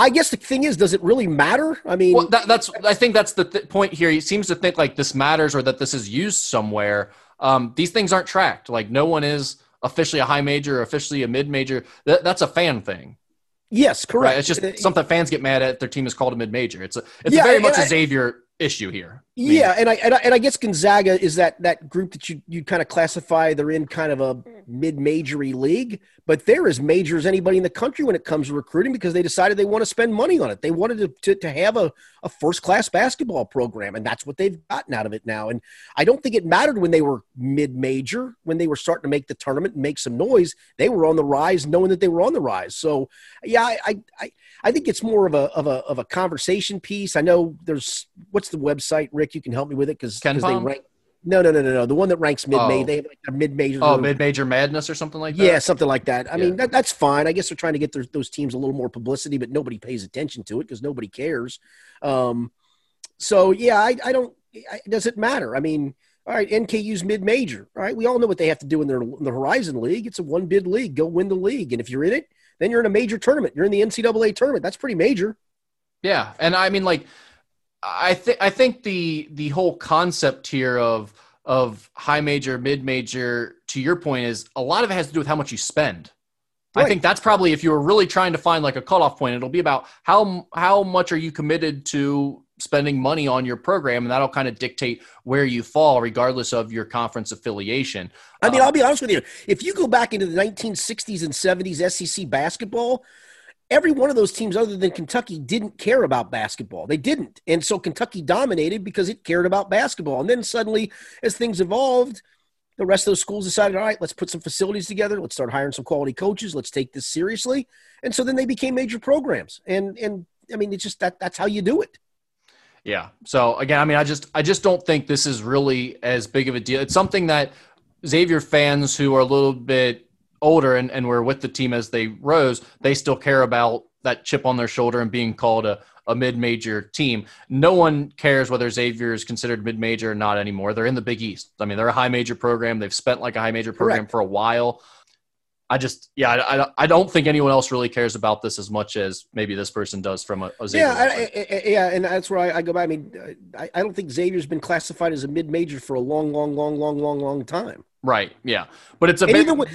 S2: i guess the thing is does it really matter i mean
S3: Well, that, that's I think that's the th- point here. He seems to think like this matters or that this is used somewhere. Um, these things aren't tracked. Like no one is officially a high major or officially a mid major. That, that's a fan thing.
S2: Yes, correct.
S3: Right? It's just
S2: Uh,
S3: something fans get mad at. Their team is called a mid major. It's a, it's
S2: Yeah,
S3: very much a
S2: I-
S3: Xavier issue here. I
S2: Yeah, and I, and I and I guess Gonzaga is that that group that you you kind of classify they're in kind of a mm-hmm. mid-majory league, but they're as major as anybody in the country when it comes to recruiting because they decided they want to spend money on it. They wanted to to, to have a, a first-class basketball program, and that's what they've gotten out of it now. And I don't think it mattered when they were mid-major, when they were starting to make the tournament and make some noise. They were on the rise, knowing that they were on the rise. So yeah, I I, I, I think it's more of a of a of a conversation piece. I know there's what's the website, Rick? You can help me with it because they rank. No, no, no, no, no. The one that ranks mid major.
S3: Oh.
S2: They have like a mid major.
S3: Oh, mid major madness or something like that.
S2: Yeah, something like that. I
S3: Yeah.
S2: mean, that, that's fine. I guess they're trying to get their, those teams a little more publicity, but nobody pays attention to it because nobody cares. Um, so yeah, I, I don't. I, does it matter? I mean, all right, NKU's mid-major. All right, we all know what they have to do in their in the Horizon League. It's a one-bid league. Go win the league, and if you're in it, then you're in a major tournament. You're in the NCAA tournament. That's pretty major.
S3: Yeah, and I mean, like, I think I think the the whole concept here of of high major, mid major, to your point, is a lot of it has to do with how much you spend. I think that's probably if you were really trying to find like a cutoff point, it'll be about how how much are you committed to spending money on your program, and that'll kind of dictate where you fall, regardless of your conference affiliation.
S2: I mean,
S3: Um,
S2: I'll be honest with you. If you go back into the 1960s and 70s SEC basketball, every one of those teams, other than Kentucky, didn't care about basketball. They didn't. And so Kentucky dominated because it cared about basketball. And then suddenly, as things evolved, the rest of those schools decided, all right, let's put some facilities together. Let's start hiring some quality coaches. Let's take this seriously. And so then they became major programs. And, and I mean, it's just that that's how you do it.
S3: Yeah. So again, I mean, I just I just don't think this is really as big of a deal. It's something that Xavier fans who are a little bit older and, and were with the team as they rose, they still care about that chip on their shoulder and being called a, a mid-major team. No one cares whether Xavier is considered mid-major or not anymore. They're in the Big East. I mean, they're a high major program. They've spent like a high major program
S2: Correct.
S3: for a while. I just, yeah, I, I, I don't think anyone else really cares about this as much as maybe this person does from a, a Xavier.
S2: Yeah, I. I, yeah, and that's where I, I go by. I mean, I, I don't think Xavier's been classified as a mid-major for a long, long, long, long, long, long time.
S3: right. Yeah. But it's a bit,
S2: even when,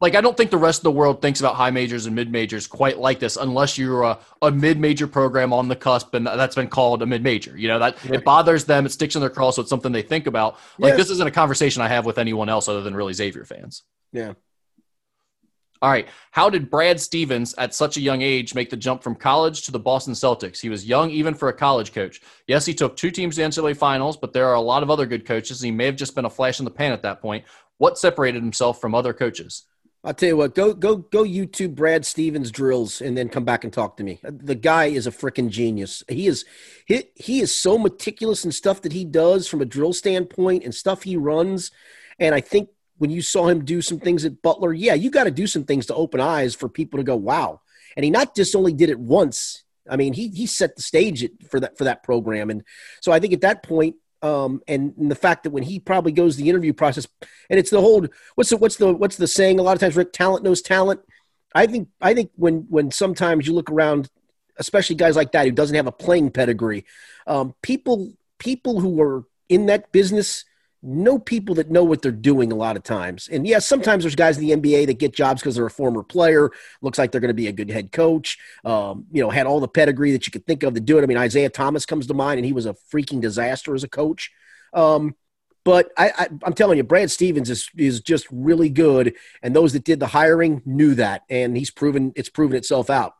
S3: like I don't think the rest of the world thinks about high majors and mid majors quite like this, unless you're a, a mid major program on the cusp and that's been called a mid major. You know that it bothers them, it sticks in their craw, so it's something they think about. Like this isn't a conversation I have with anyone else other than really Xavier fans.
S2: yeah.
S3: All right, how did Brad Stevens at such a young age make the jump from college to the Boston Celtics? He was young even for a college coach. Yes, he took two teams to the NCAA finals, but there are a lot of other good coaches. And he may have just been a flash in the pan at that point. What separated himself from other coaches?
S2: I'll tell you what, go go go YouTube Brad Stevens drills and then come back and talk to me. Uh, the guy is a freaking genius. He is he, he is so meticulous in stuff that he does from a drill standpoint and stuff he runs. And I think when you saw him do some things at Butler, yeah, you got to do some things to open eyes for people to go, wow. And he not just only did it once. I mean, he he set the stage for that for that program. And so I think at that point, um, and, and the fact that when he probably goes the interview process, and it's the whole what's the what's the what's the saying? A lot of times, Rick, talent knows talent. I think I think when when sometimes you look around, especially guys like that who doesn't have a playing pedigree, um, people people who are in that business know people that know what they're doing a lot of times. And yes, sometimes there's guys in the NBA that get jobs because they're a former player. Looks like they're going to be a good head coach. Um, you know, had all the pedigree that you could think of to do it. I mean, Isiah Thomas comes to mind, and he was a freaking disaster as a coach. Um, but I, I'm telling you, Brad Stevens is is just really good, and those that did the hiring knew that, and he's proven it's proven itself out.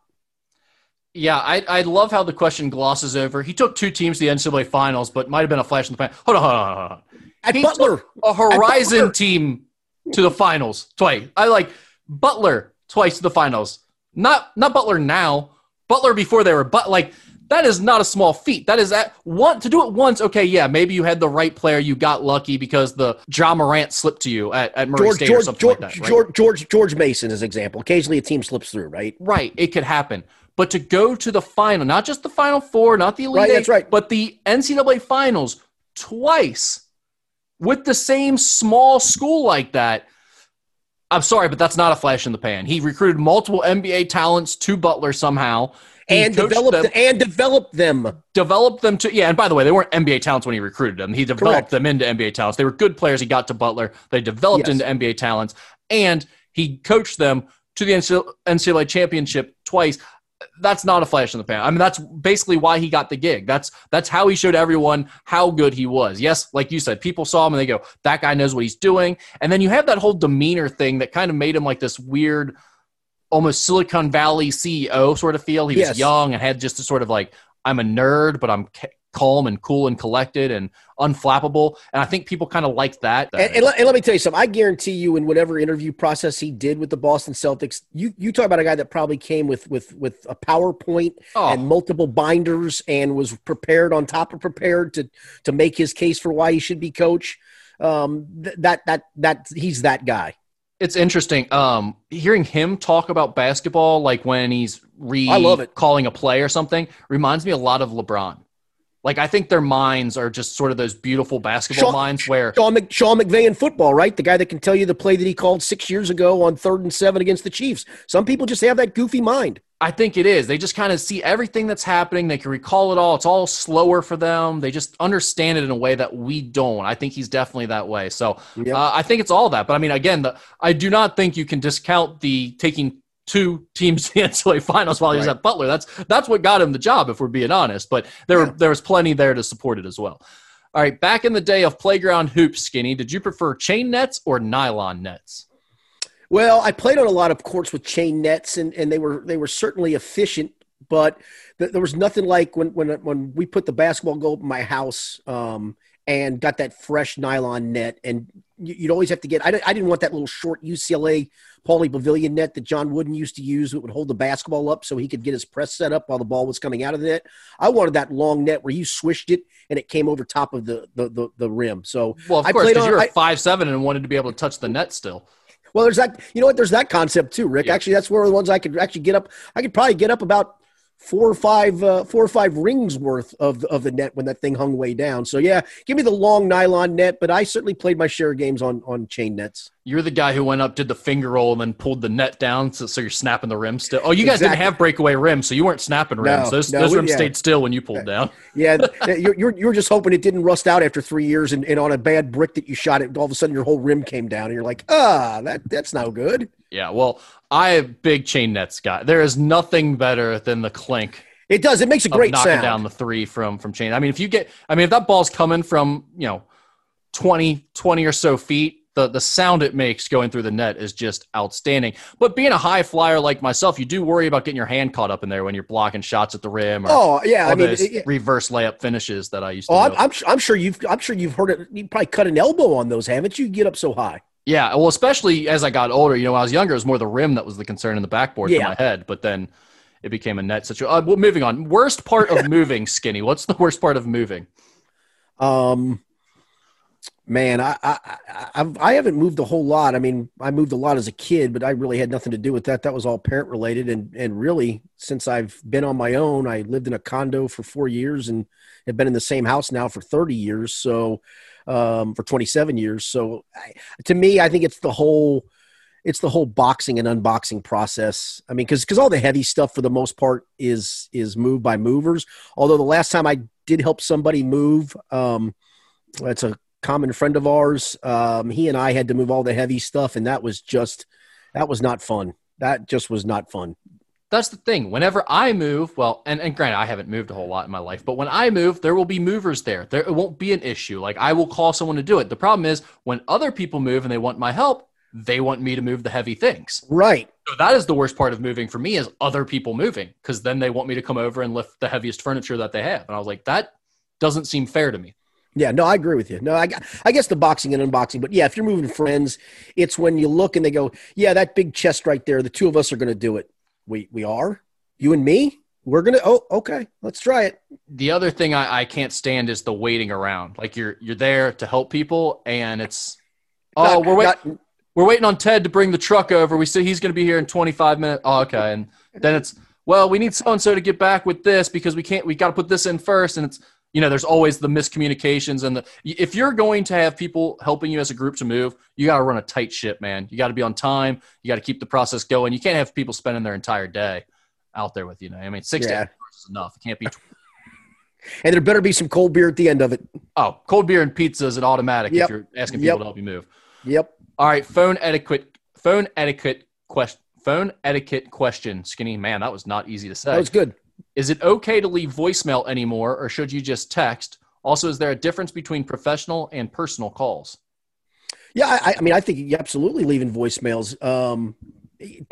S3: Yeah, I, I love how the question glosses over. He took two teams to the NCAA finals, but might have been a flash in the pan. Hold on, hold on, hold on.
S2: At
S3: He
S2: Butler,
S3: a Horizon
S2: Butler.
S3: team to the finals twice. I like Butler twice to the finals. Not not Butler now. Butler before they were but like that is not a small feat. That is at one to do it once. Okay, yeah, maybe you had the right player. You got lucky because the Ja Morant slipped to you at, at Murray
S2: George
S3: State or something
S2: George,
S3: like that. Right?
S2: George George George Mason is an example. Occasionally, a team slips through, right?
S3: Right, it could happen. But to go to the final, not just the final four, not the elite
S2: Right,
S3: eight,
S2: that's right.
S3: but the NCAA finals twice with the same small school like that. I'm sorry, but that's not a flash in the pan. He recruited multiple NBA talents to Butler somehow. He
S2: And developed
S3: them,
S2: and developed them.
S3: developed them to yeah. And by the way, they weren't NBA talents when he recruited them. He developed
S2: Correct.
S3: them into NBA talents. They were good players. He got to Butler. They developed
S2: Yes.
S3: into NBA talents. and he coached them to the NCAA championship twice. That's not a flash in the pan. I mean, that's basically why he got the gig. That's that's how he showed everyone how good he was. Yes, like you said, people saw him and they go, "That guy knows what he's doing." And then you have that whole demeanor thing that kind of made him like this weird, almost Silicon Valley CEO sort of feel. He was
S2: Yes.
S3: young and had just a sort of like, "I'm a nerd, but I'm ca- calm and cool and collected and unflappable." And I think people kind of like that.
S2: And, and, let, and let me tell you something. I guarantee you, in whatever interview process he did with the Boston Celtics, you you talk about a guy that probably came with with with a PowerPoint
S3: Oh.
S2: and multiple binders and was prepared on top of prepared to to make his case for why he should be coach. Um, th- that that that he's that guy.
S3: It's interesting. Um, hearing him talk about basketball, like when he's re
S2: I love it.
S3: calling a play or something, reminds me a lot of LeBron. Like I think their minds are just sort of those beautiful basketball
S2: Sean-
S3: minds where
S2: Sean, Mc, Sean McVay in football, right? The guy that can tell you the play that he called six years ago on third and seven against the Chiefs. Some people just have that goofy mind.
S3: I think it is. They just kind of see everything that's happening. They can recall it all. It's all slower for them. They just understand it in a way that we don't. I think he's definitely that way. So
S2: Yep.
S3: uh, I think it's all that. But I mean, again, the, I do not think you can discount the taking two teams to the NCAA finals while he was
S2: Right.
S3: at Butler. That's that's what got him the job, if we're being honest. But there
S2: Yeah.
S3: there was plenty there to support it as well. All right, back in the day of playground hoops, skinny, did you prefer chain nets or nylon nets?
S2: Well, I played on a lot of courts with chain nets, and, and they were they were certainly efficient. But th- there was nothing like when when when we put the basketball goal in my house um, and got that fresh nylon net, and you'd always have to get. I, I didn't want that little short UCLA Pauley Pavilion net that John Wooden used to use that would hold the basketball up so he could get his press set up while the ball was coming out of the net. I wanted that long net where you swished it and it came over top of the the the, the rim. So
S3: Well, of
S2: I
S3: course, because
S2: on-
S3: you were
S2: I-
S3: five seven and wanted to be able to touch the net still.
S2: Well, there's that. You know what? There's that concept too, Rick.
S3: Yeah.
S2: Actually, that's one of the ones I could actually get up. I could probably get up about four or five, uh, four or five rings worth of of the net when that thing hung way down. So yeah, give me the long nylon net. But I certainly played my share of games on on chain nets.
S3: You're the guy who went up, did the finger roll, and then pulled the net down, so, so you're snapping the rim still. Oh, you guys didn't have breakaway rims, so you weren't snapping rims.
S2: No,
S3: those
S2: no,
S3: those
S2: we-
S3: rims
S2: yeah.
S3: stayed still when you pulled down.
S2: Yeah, you're, you're you're just hoping it didn't rust out after three years, and, and on a bad brick that you shot it, all of a sudden your whole rim came down, and you're like, ah, that that's no good.
S3: Yeah, well, I have big chain nets guy. There is nothing better than the clink
S2: It does. It makes a great
S3: knocking
S2: sound.
S3: down the three from from chain. I mean, if you get, I mean, if that ball's coming from you know 20, 20 or so feet, the the sound it makes going through the net is just outstanding. But being a high flyer like myself, you do worry about getting your hand caught up in there when you're blocking shots at the rim. Or
S2: oh yeah, I mean, it-
S3: reverse layup finishes that I used to.
S2: oh, I'm. I'm I'm sure you've I'm sure you've heard it. You probably cut an elbow on those, haven't you? Get up so high.
S3: Yeah, well, especially as I got older. You know, when I was younger, it was more the rim that was the concern in the backboard
S2: Yeah.
S3: for my head. But then it became a net situation. Uh, well, moving on. Worst part of moving, Skinny. What's the worst part of moving?
S2: Um, man, I, I I I haven't moved a whole lot. I mean, I moved a lot as a kid, but I really had nothing to do with that. That was all parent related, and and really, since I've been on my own, I lived in a condo for four years and have been in the same house now for thirty years. So, um, for twenty seven years. So, I, to me, I think it's the whole. It's the whole boxing and unboxing process. I mean, because because all the heavy stuff for the most part is is moved by movers. Although the last time I did help somebody move, um, it's a common friend of ours. Um, he and I had to move all the heavy stuff, and that was just that was not fun. That just was not fun.
S3: That's the thing. Whenever I move, well, and, and granted, I haven't moved a whole lot in my life, but when I move, there will be movers there. There it won't be an issue. Like I will call someone to do it. The problem is when other people move and they want my help, they want me to move the heavy things.
S2: Right.
S3: So that is the worst part of moving for me is other people moving because then they want me to come over and lift the heaviest furniture that they have. And I was like, that doesn't seem fair to me.
S2: Yeah, no, I agree with you. No, I, I guess the boxing and unboxing, but yeah, if you're moving friends, it's when you look and they go, "Yeah, that big chest right there. The two of us are going to do it." We we are you and me. We're gonna. Oh, okay. Let's try it.
S3: The other thing I, I can't stand is the waiting around. Like you're you're there to help people and it's oh
S2: Not-
S3: we're wait,
S2: not-
S3: we're waiting on Ted to bring the truck over. We say he's going to be here in 25 minutes. Oh, okay. And then it's, well, we need so and so to get back with this because we can't, we got to put this in first. And it's, you know, there's always the miscommunications. And the, if you're going to have people helping you as a group to move, you got to run a tight ship, man. You got to be on time. You got to keep the process going. You can't have people spending their entire day out there with you. Know? I mean, six
S2: Yeah.
S3: days is enough. It can't be,
S2: and there better be some cold beer at the end of it.
S3: oh, cold beer and pizza is an automatic
S2: Yep.
S3: if you're asking people
S2: Yep.
S3: to help you move.
S2: Yep.
S3: All right, phone etiquette phone etiquette question. Phone etiquette question, Skinny. Man, that was not easy to say.
S2: That was good.
S3: Is it okay to leave voicemail anymore, or should you just text? Also, is there a difference between professional and personal calls?
S2: Yeah, I, I mean, I think you absolutely leaving voicemails. Um,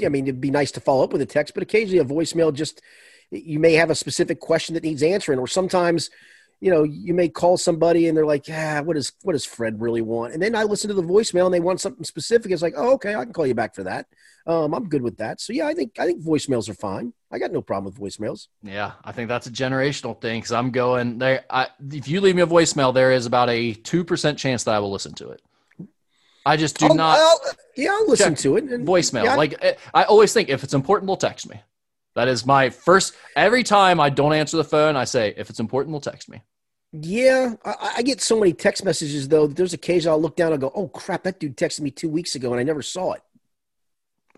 S2: I mean, it'd be nice to follow up with a text, but occasionally a voicemail just you may have a specific question that needs answering, or sometimes you know, you may call somebody and they're like, yeah, what does what does Fred really want? And then I listen to the voicemail and they want something specific. It's like, oh, okay, I can call you back for that. Um, I'm good with that. So yeah, I think I think voicemails are fine. I got no problem with voicemails.
S3: Yeah, I think that's a generational thing because I'm going there. I, if you leave me a voicemail, there is about a two percent chance that I will listen to it. I just do
S2: I'll,
S3: not.
S2: I'll, yeah, I'll listen to it. And,
S3: voicemail.
S2: yeah,
S3: like eh, I always think, if it's important, they'll text me. That is my first. Every time I don't answer the phone, I say, if it's important, they'll text me.
S2: Yeah, I, I, get so many text messages though. There's occasion I'll look down and go, "Oh crap, that dude texted me two weeks ago and I never saw it."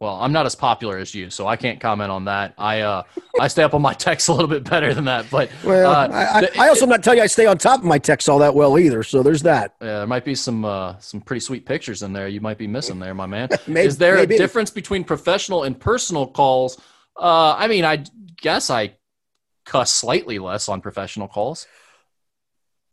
S3: Well, I'm not as popular as you, so I can't comment on that. I uh, I stay up on my texts a little bit better than that, but
S2: well,
S3: uh,
S2: I, I, I, also am not telling you I stay on top of my texts all that well either. So there's that.
S3: Yeah, there might be some uh, some pretty sweet pictures in there. You might be missing there, my man.
S2: maybe,
S3: Is there
S2: maybe.
S3: a difference between professional and personal calls? Uh, I mean, I guess I cuss slightly less on professional calls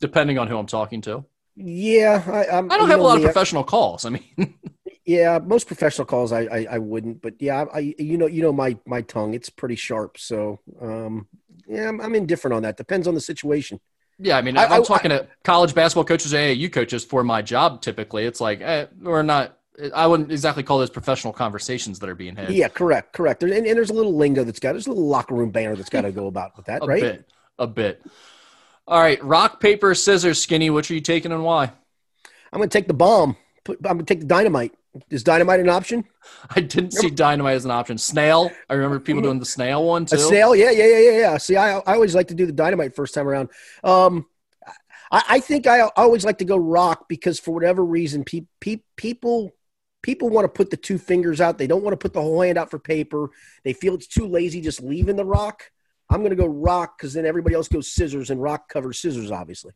S3: depending on who I'm talking to.
S2: Yeah, I, I'm,
S3: I don't have a lot of
S2: I-
S3: professional calls. I mean,
S2: Yeah, most professional calls I, I, I wouldn't, but yeah, I you know you know my my tongue it's pretty sharp, so um yeah I'm, I'm indifferent on that. Depends on the situation.
S3: yeah, I mean,
S2: I-
S3: if I'm
S2: I-
S3: talking to college basketball coaches, AAU coaches for my job. Typically, it's like eh, we're not. I wouldn't exactly call those professional conversations that are being had.
S2: Yeah, correct, correct. And, and there's a little lingo that's got there's a little locker room banner that's got to go about with that,
S3: a
S2: right?
S3: A bit, a bit. All right, rock paper scissors, skinny. Which are you taking and why?
S2: I'm gonna take the bomb. I'm gonna take the dynamite. Is dynamite an option?
S3: I didn't see dynamite as an option. Snail. I remember people doing the snail one too.
S2: A snail? Yeah, yeah, yeah, yeah, yeah. See, I, I always like to do the dynamite first time around. Um, I, I think I, I always like to go rock because for whatever reason, pe- pe- people people want to put the two fingers out. They don't want to put the whole hand out for paper. They feel it's too lazy just leaving the rock. I'm going to go rock because then everybody else goes scissors, and rock covers scissors, obviously.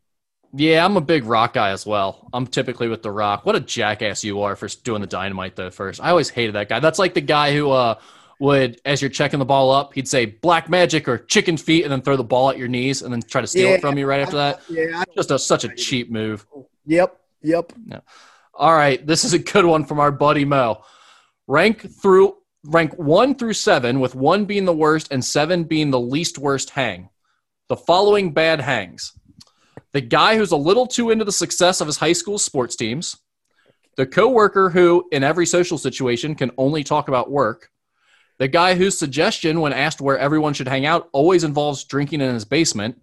S3: Yeah, I'm a big rock guy as well. I'm typically with the rock. What a jackass you are for doing the dynamite though. First, I always hated that guy. That's like the guy who uh would, as you're checking the ball up, he'd say black magic or chicken feet, and then throw the ball at your knees, and then try to steal
S2: Yeah.
S3: it from you right after that.
S2: Yeah. I-
S3: Just a, such a cheap move.
S2: Yep. Yep.
S3: All right, this is a good one from our buddy Mo. Rank through rank one through seven, with one being the worst and seven being the least worst hang. The following bad hangs: the guy who's a little too into the success of his high school sports teams, the coworker who, in every social situation, can only talk about work, the guy whose suggestion, when asked where everyone should hang out, always involves drinking in his basement,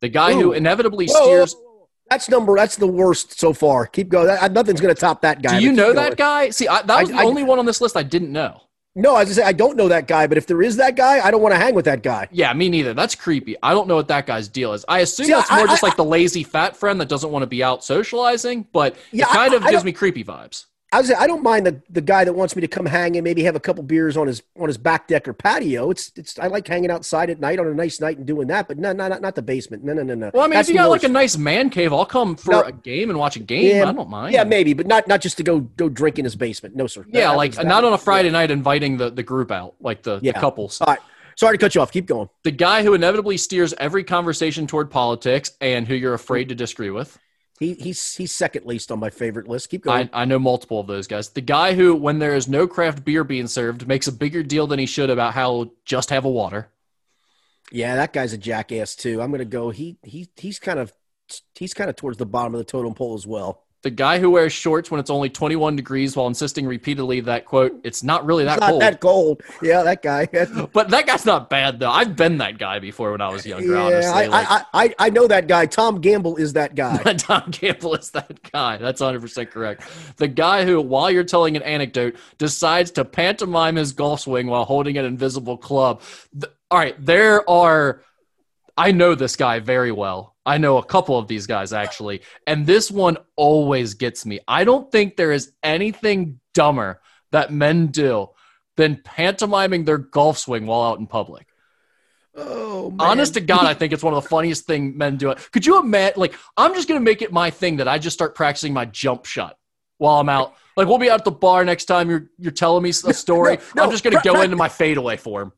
S3: the guy who inevitably
S2: Whoa,
S3: steers.
S2: whoa, whoa. That's number. That's the worst so far. Keep going. That, nothing's going to top that guy.
S3: Do you know
S2: keep
S3: that
S2: going.
S3: guy? See, I, that
S2: I-
S3: was the
S2: I-
S3: only one on this list I didn't know.
S2: No, I was gonna say I don't know that guy, but if there is that guy, I don't want to hang with that guy.
S3: Yeah, me neither. That's creepy. I don't know what that guy's deal is. I assume
S2: See,
S3: that's
S2: I-
S3: more just
S2: I-
S3: like the lazy fat friend that doesn't want to be out socializing, but
S2: Yeah,
S3: it kind
S2: I-
S3: of
S2: I
S3: gives me creepy vibes.
S2: I was I don't mind the, the guy that wants me to come hang and maybe have a couple beers on his on his back deck or patio. It's it's I like hanging outside at night on a nice night and doing that, but no no not, not the basement. No no no no.
S3: Well, I mean,
S2: That's
S3: if you got like a nice man cave, I'll come for
S2: No.
S3: a game and watch a game.
S2: Yeah,
S3: I don't mind.
S2: yeah maybe, but not not just to go go drink in his basement. No sir.
S3: Yeah, like not on a Friday night inviting the, the group out, like the,
S2: Yeah.
S3: the couples.
S2: All right, sorry to cut you off. Keep going.
S3: The guy who inevitably steers every conversation toward politics and who you're afraid to disagree with.
S2: He he's he's second least on my favorite list. Keep going.
S3: I, I know multiple of those guys. The guy who, when there is no craft beer being served, makes a bigger deal than he should about how just have a water.
S2: yeah, that guy's a jackass too. I'm gonna go. He he he's kind of he's kind of towards the bottom of the totem pole as well.
S3: The guy who wears shorts when it's only 21 degrees while insisting repeatedly that, quote, it's not really that
S2: It's not
S3: cold.
S2: that cold. Yeah, that guy.
S3: but that guy's not bad, though. I've been that guy before when I was younger, honestly.
S2: I,
S3: like,
S2: I, I, I know that guy. Tom Gamble is that guy.
S3: Tom Gamble is that guy. That's 100% correct. The guy who, while you're telling an anecdote, decides to pantomime his golf swing while holding an invisible club. Th- all right, there are. I know this guy very well. I know a couple of these guys actually, and this one always gets me. I don't think there is anything dumber that men do than pantomiming their golf swing while out in public.
S2: Oh, man.
S3: Honest to God, I think it's one of the funniest thing men do. Could you imagine? Like, I'm just gonna make it my thing that I just start practicing my jump shot while I'm out. Like we'll be out at the bar next time you're you're telling me a story.
S2: No, no,
S3: I'm just gonna
S2: pra-
S3: go
S2: pra-
S3: into my fadeaway form.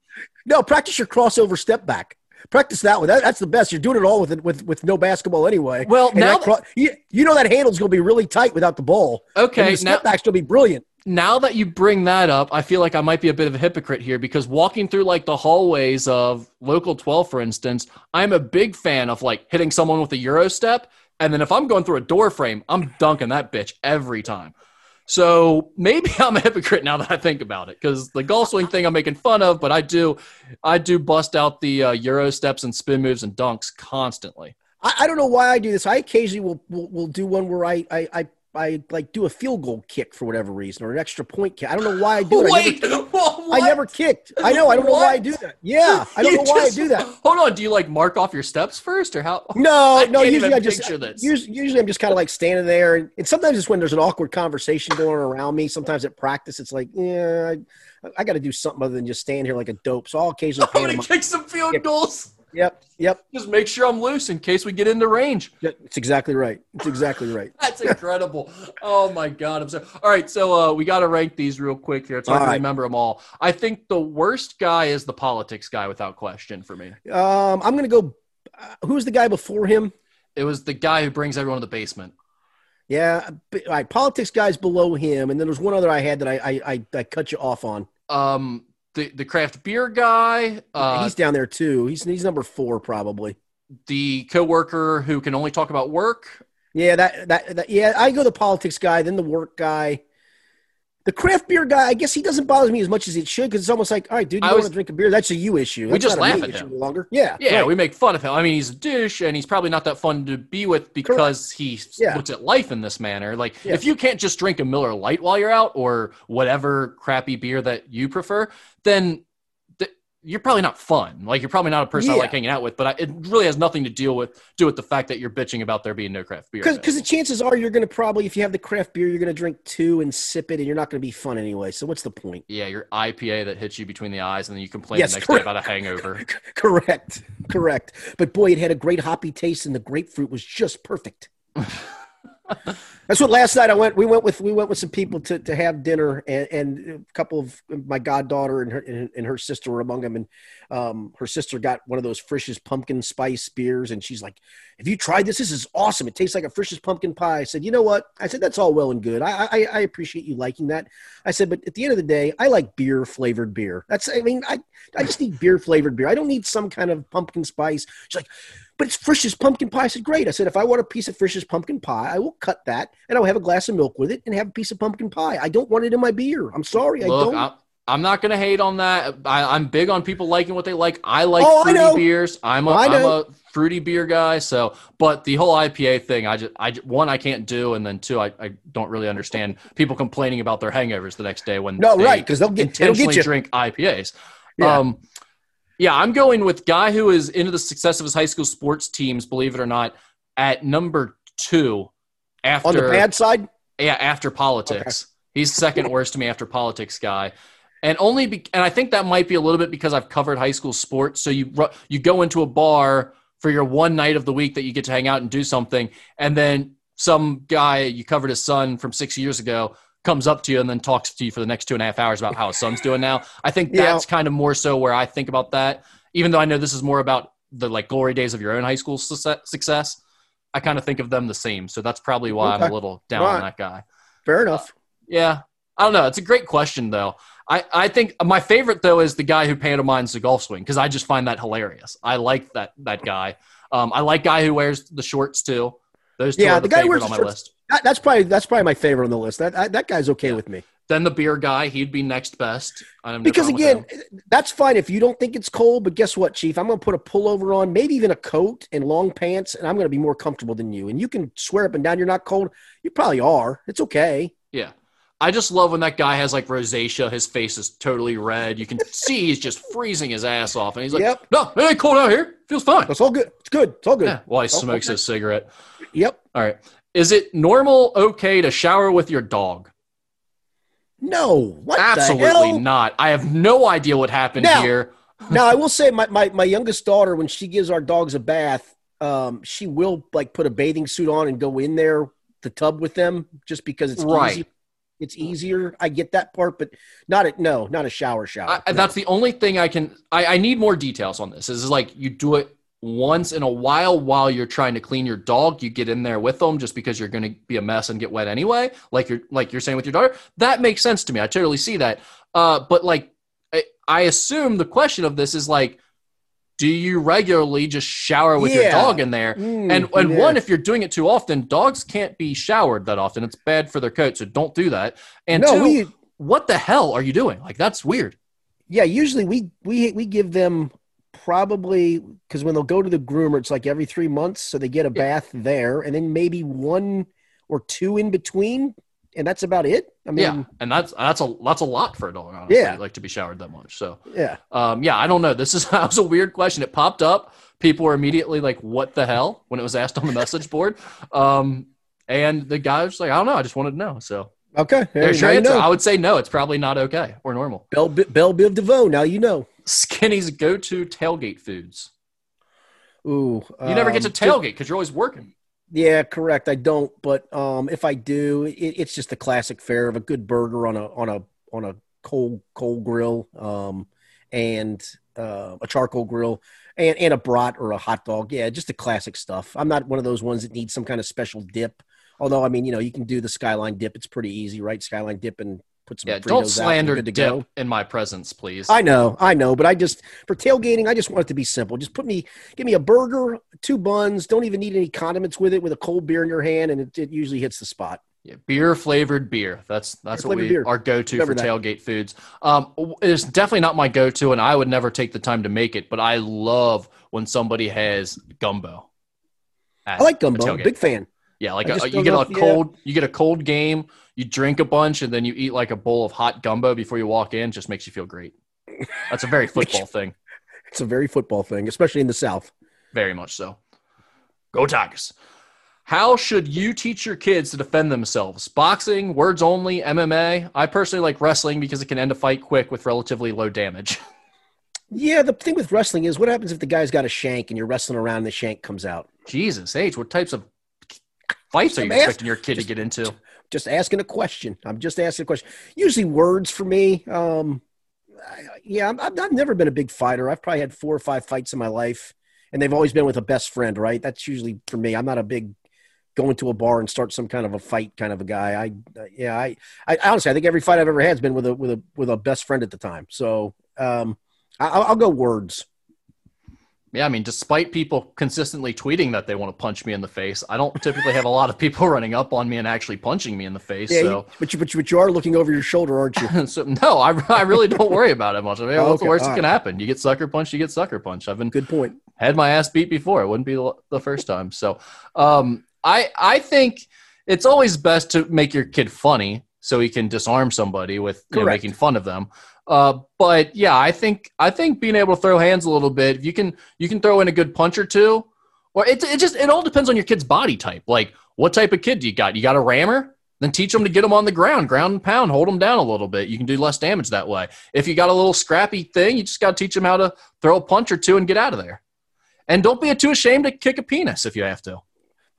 S2: No, practice your crossover step back. Practice that one. That, that's the best. You're doing it all with it with with no basketball anyway.
S3: Well,
S2: And
S3: now
S2: that cro- you, you know that handle's going to be really tight without the ball.
S3: Okay,
S2: and the
S3: now-
S2: step back's going to be brilliant.
S3: now that you bring that up, I feel like I might be a bit of a hypocrite here because walking through like the hallways of local 12, for instance, I'm a big fan of like hitting someone with a Euro step. And then if I'm going through a door frame, I'm dunking that bitch every time. So maybe I'm a hypocrite now that I think about it because the golf swing thing I'm making fun of, but I do, I do bust out the uh, Euro steps and spin moves and dunks constantly.
S2: I, I don't know why I do this. I occasionally will will, will do one where I, I I I like do a field goal kick for whatever reason or an extra point kick. I don't know why I do it. I never,
S3: what?
S2: I never kicked. I know. I don't know why I do that. Yeah, I don't
S3: You
S2: know why I do that.
S3: Hold on. Do you like mark off your steps first or how?
S2: No,
S3: I
S2: no. Usually I just. Usually, usually I'm just kind of like standing there, and, and sometimes it's when there's an awkward conversation going around me. Sometimes at practice, it's like, yeah, I, I got to do something other than just stand here like a dope. So I'll occasionally
S3: I'm gonna kick some field goals.
S2: Yep, yep.
S3: Just make sure I'm loose in case we get into range.
S2: Yeah, It's exactly right. It's exactly right.
S3: That's incredible. oh my god, I'm sorry. All right, so uh, we got to rank these real quick here. It's hard
S2: All
S3: to
S2: right.
S3: remember them all. I think the worst guy is the politics guy, without question, for me.
S2: Um, I'm gonna go. Uh, who's the guy before him?
S3: It was the guy who brings everyone to the basement.
S2: Yeah, all right. Politics guys below him, and then there's one other I had that I I, I, I cut you off on.
S3: Um, the the craft beer guy, uh,
S2: he's down there too. He's he's number four probably.
S3: the coworker who can only talk about work.
S2: Yeah, that, that that yeah. I go the politics guy, then the work guy. The craft beer guy, I guess he doesn't bother me as much as it should because it's almost like, all right, dude, you want to drink a beer? That's a you issue.
S3: We just laugh at him.
S2: longer. Yeah,
S3: Yeah,
S2: right.
S3: we make fun of him. I mean, he's a douche, and he's probably not that fun to be with because he
S2: Yeah.
S3: looks at life in this manner. Like,
S2: Yeah.
S3: if you can't just drink a Miller Lite while you're out, or whatever crappy beer that you prefer, then th- you're probably not fun. Like, you're probably not a person I like hanging out with. But I, it really has nothing to deal with do with the fact that you're bitching about there being no craft beer.
S2: Because the chances are you're going to probably, if you have the craft beer, you're going to drink two and sip it, and you're not going to be fun anyway. So what's the point?
S3: yeah, your IPA that hits you between the eyes, and then you complain
S2: Yes,
S3: the next
S2: correct.
S3: day about a hangover.
S2: correct, correct. But boy, it had a great hoppy taste, and the grapefruit was just perfect. That's what last night I went. We went with we went with some people to, to have dinner, and, and a couple of my goddaughter and her and, and her sister were among them. And um, her sister got one of those Frisch's pumpkin spice beers, and she's like, "Have you tried this? This is awesome. It tastes like a Frisch's pumpkin pie." I said, "You know what?" I said, "That's all well and good. I, I I appreciate you liking that." I said, "But at the end of the day, I like beer flavored beer. That's I mean, I I just need beer flavored beer. I don't need some kind of pumpkin spice." She's like, but it's Frisch's pumpkin pie. I said, great. I said, if I want a piece of Frisch's pumpkin pie, I will cut that and I'll have a glass of milk with it and have a piece of pumpkin pie. I don't want it in my beer. I'm sorry. I don't.
S3: I'm, I'm not going to hate on that. I, I'm big on people liking what they like. I like
S2: Oh,
S3: fruity
S2: know.
S3: beers. I'm a,
S2: I
S3: I'm a fruity beer guy. So, but the whole IPA thing, I just, I one, I can't do, and then two, I, I don't really understand people complaining about their hangovers the next day when
S2: no,
S3: they
S2: right. Because they'll get,
S3: intentionally
S2: get
S3: drink IPAs.
S2: Yeah.
S3: Um, yeah, I'm going with guy who is into the success of his high school sports teams. Believe it or not, at number two after
S2: On the bad side,
S3: yeah, after politics. He's second worst to me after politics guy. And only be, and I think that might be a little bit because I've covered high school sports. So you you go into a bar for your one night of the week that you get to hang out and do something, and then some guy you covered his son from six years ago comes up to you and then talks to you for the next two and a half hours about how his son's doing now. I think
S2: Yeah.
S3: that's kind of more so where I think about that. Even though I know this is more about the like glory days of your own high school success, I kind of think of them the same. So that's probably why I'm a little down on that guy.
S2: fair enough.
S3: Yeah. I don't know. It's a great question, though. I, I think my favorite, though, is the guy who pantomimes the golf swing because I just find that hilarious. I like that that guy. Um, I like guy who wears the shorts, too. Those two
S2: Yeah,
S3: are the,
S2: the guy
S3: favorite
S2: wears
S3: on my
S2: shorts-
S3: list.
S2: That, that's probably that's probably my favorite on the list. That that, that guy's okay with me.
S3: Then the beer guy, he'd be next best. I no
S2: Because again, that's fine if you don't think it's cold. But guess what, Chief? I'm going to put a pullover on, maybe even a coat and long pants, and I'm going to be more comfortable than you. And you can swear up and down you're not cold. You probably are. It's okay.
S3: yeah. I just love when that guy has like rosacea. His face is totally red. You can see he's just freezing his ass off. And he's like,
S2: Yep.
S3: no, it ain't cold out here. Feels fine.
S2: It's all good. It's good. It's all good.
S3: Yeah. While he
S2: Oh,
S3: smokes
S2: okay.
S3: his cigarette.
S2: Yep.
S3: All right. Is it normal okay to shower with your dog?
S2: No. What the
S3: Absolutely not. I have no idea what happened
S2: Now-
S3: here.
S2: now I will say my, my, my youngest daughter, when she gives our dogs a bath, um, she will like put a bathing suit on and go in there the tub with them just because it's
S3: Right.
S2: easy. It's easier. I get that part, but not a no, not a shower shower.
S3: I,
S2: No.
S3: That's the only thing I can. I, I need more details on this. Is like you do it once in a while while you're trying to clean your dog. You get in there with them just because you're going to be a mess and get wet anyway. Like you're like you're saying with your daughter. That makes sense to me. I totally see that. Uh, but like I, I assume the question of this is like, do you regularly just shower with your dog in there?
S2: Mm,
S3: And and
S2: yeah.
S3: one, if you're doing it too often, dogs can't be showered that often. It's bad for their coat, so don't do that. And
S2: no,
S3: two,
S2: we
S3: what the hell are you doing? Like that's weird.
S2: yeah, usually we we we give them probably because when they'll go to the groomer, it's like every three months, so they get a
S3: Yeah.
S2: bath there, and then maybe one or two in between, and that's about it. I mean,
S3: yeah, and that's that's a that's a lot for a dog, honestly.
S2: Yeah.
S3: like to be showered that much. So,
S2: yeah.
S3: um, yeah, I don't know. This is that was a weird question. It popped up. People were immediately like, "What the hell?" when it was asked on the message board. Um, and the guy was like, "I don't know. I just wanted to know." So
S2: Okay,
S3: there's your
S2: you
S3: answer.
S2: know.
S3: I would say no. It's probably not okay or normal.
S2: Bell Bell Biv DeVoe. Now you know.
S3: Skinny's go-to tailgate foods.
S2: Ooh,
S3: You never get to
S2: um,
S3: tailgate because you're always working.
S2: Yeah, correct. I don't, but um, if I do, it, it's just the classic fare of a good burger on a on a on a coal coal grill, um, and uh, a charcoal grill, and and a brat or a hot dog. Yeah, just the classic stuff. I'm not one of those ones that needs some kind of special dip. Although, I mean, you know, you can do the skyline dip. It's pretty easy, right? Skyline dip and put some
S3: Yeah,
S2: Fritos
S3: don't slander
S2: you're to
S3: dip
S2: go.
S3: in my presence, please.
S2: I know, I know, but I just for tailgating, I just want it to be simple. Just put me, give me a burger, two buns. Don't even need any condiments with it. With a cold beer in your hand, and it, it usually hits the spot.
S3: Yeah, beer flavored beer. That's that's what
S2: Beer-flavored
S3: we
S2: beer.
S3: our go to for
S2: that.
S3: tailgate foods. Um, it's definitely not my go to, and I would never take the time to make it. But I love when somebody has gumbo.
S2: I like gumbo. Big fan.
S3: Yeah, like a, you get a
S2: if- yeah.
S3: cold you get a cold game, you drink a bunch, and then you eat like a bowl of hot gumbo before you walk in. Just makes you feel great. That's a very football thing.
S2: It's a very football thing, especially in the South.
S3: Very much so. Go Tigers. How should you teach your kids to defend themselves? Boxing, words only, MMA? I personally like wrestling because it can end a fight quick with relatively low damage.
S2: Yeah, the thing with wrestling is what happens if the guy's got a shank and you're wrestling around and the shank comes out?
S3: Jesus, H, what types of fights are you expecting your kid to get into?
S2: Just asking a question. I'm just asking a question. Usually words for me. Um, I, yeah, I'm, I've, never been a big fighter. I've probably had four or five fights in my life, and they've always been with a best friend, right? That's usually for me. I'm not a big going to a bar and start some kind of a fight kind of a guy. I, uh, yeah, I, I honestly, I think every fight I've ever had has been with a with a with a best friend at the time. So, um, I, I'll, I'll go words.
S3: Yeah, I mean, despite people consistently tweeting that they want to punch me in the face, I don't typically have a lot of people running up on me and actually punching me in the face.
S2: Yeah,
S3: so.
S2: you, but you but you but you are looking over your shoulder, aren't you?
S3: so no, I, I really don't worry about it much. I mean,
S2: Oh,
S3: what's the worst
S2: all
S3: that can happen? You get sucker punched, you get sucker punched. I've been
S2: Good point.
S3: had my ass beat before. It wouldn't be the the first time. So, um, I I think it's always best to make your kid funny so he can disarm somebody with you know, making fun of them. Uh, but yeah, I think I think being able to throw hands a little bit, if you can you can throw in a good punch or two, or it it just it all depends on your kid's body type. Like what type of kid do you got? You got a rammer? Then teach them to get them on the ground, ground and pound, hold them down a little bit. You can do less damage that way. If you got a little scrappy thing, you just got to teach them how to throw a punch or two and get out of there. And don't be too ashamed to kick a penis if you have to.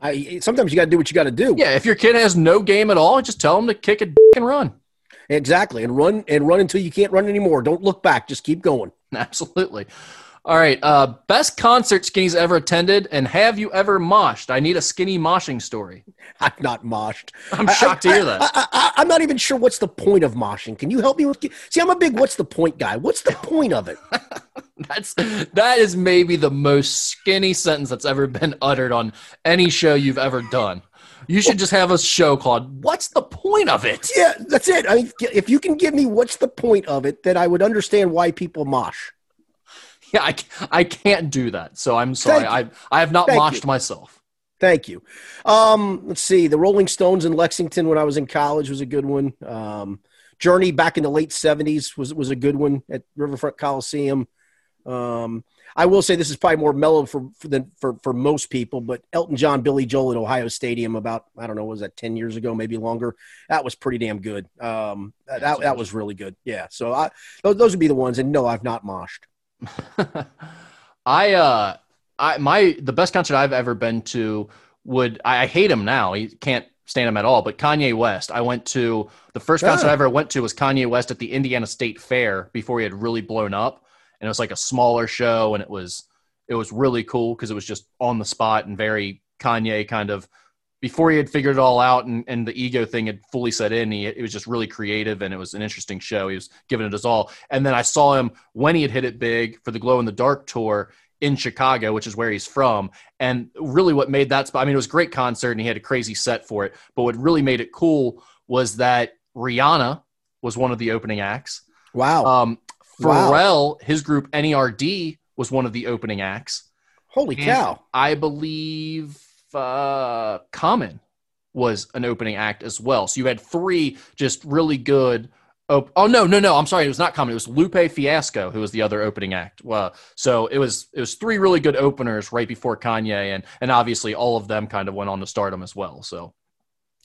S2: I sometimes you got to do what you got to do.
S3: Yeah, if your kid has no game at all, just tell them to kick a dick and run.
S2: Exactly. And run and run until you can't run anymore. Don't look back. Just keep going.
S3: Absolutely. All right. Uh, best concert Skinny's ever attended, and have you ever moshed? I need a skinny moshing story.
S2: I've not moshed.
S3: I'm shocked
S2: I,
S3: to hear that.
S2: I, I, I, am not even sure what's the point of moshing. Can you help me with? See, I'm a big what's the point guy. What's the point of it?
S3: That's that is maybe the most skinny sentence that's ever been uttered on any show you've ever done. You should just have a show called "What's the point of it?"
S2: Yeah, that's it. I mean, if you can give me what's the point of it, then I would understand why people mosh.
S3: Yeah, I, I can't do that. So I'm sorry. I I have not
S2: Thank
S3: moshed
S2: you.
S3: myself.
S2: Thank you. Um, let's see. The Rolling Stones in Lexington when I was in college was a good one. Um, Journey back in the late '70s was was a good one at Riverfront Coliseum. Um, I will say this is probably more mellow for for, than, for for most people, but Elton John, Billy Joel at Ohio Stadium about I don't know, was that ten years ago, maybe longer? That was pretty damn good. Um, that that, that was really good. Yeah. So I those, those would be the ones. And no, I've not moshed.
S3: I uh I my the best concert I've ever been to would I, I hate him now. He can't stand him at all, but Kanye West. I went to the first concert
S2: Ah.
S3: I ever went to was Kanye West at the Indiana State Fair before he had really blown up, and it was like a smaller show, and it was it was really cool because it was just on the spot and very Kanye kind of before he had figured it all out and, and the ego thing had fully set in. He it was just really creative and it was an interesting show. He was giving it his all, and then I saw him when he had hit it big for the Glow in the Dark tour in Chicago, which is where he's from. And really, what made that spot, I mean, it was a great concert and he had a crazy set for it. But what really made it cool was that Rihanna was one of the opening acts.
S2: Wow.
S3: Um,
S2: Wow.
S3: Pharrell, his group NERD, was one of the opening acts.
S2: Holy
S3: And
S2: cow.
S3: I believe uh, Common was an opening act as well. So you had three just really good. Op- oh no, no, no! I'm sorry, it was not Common. It was Lupe Fiasco who was the other opening act. Well, so it was it was three really good openers right before Kanye, and and obviously all of them kind of went on to stardom as well. So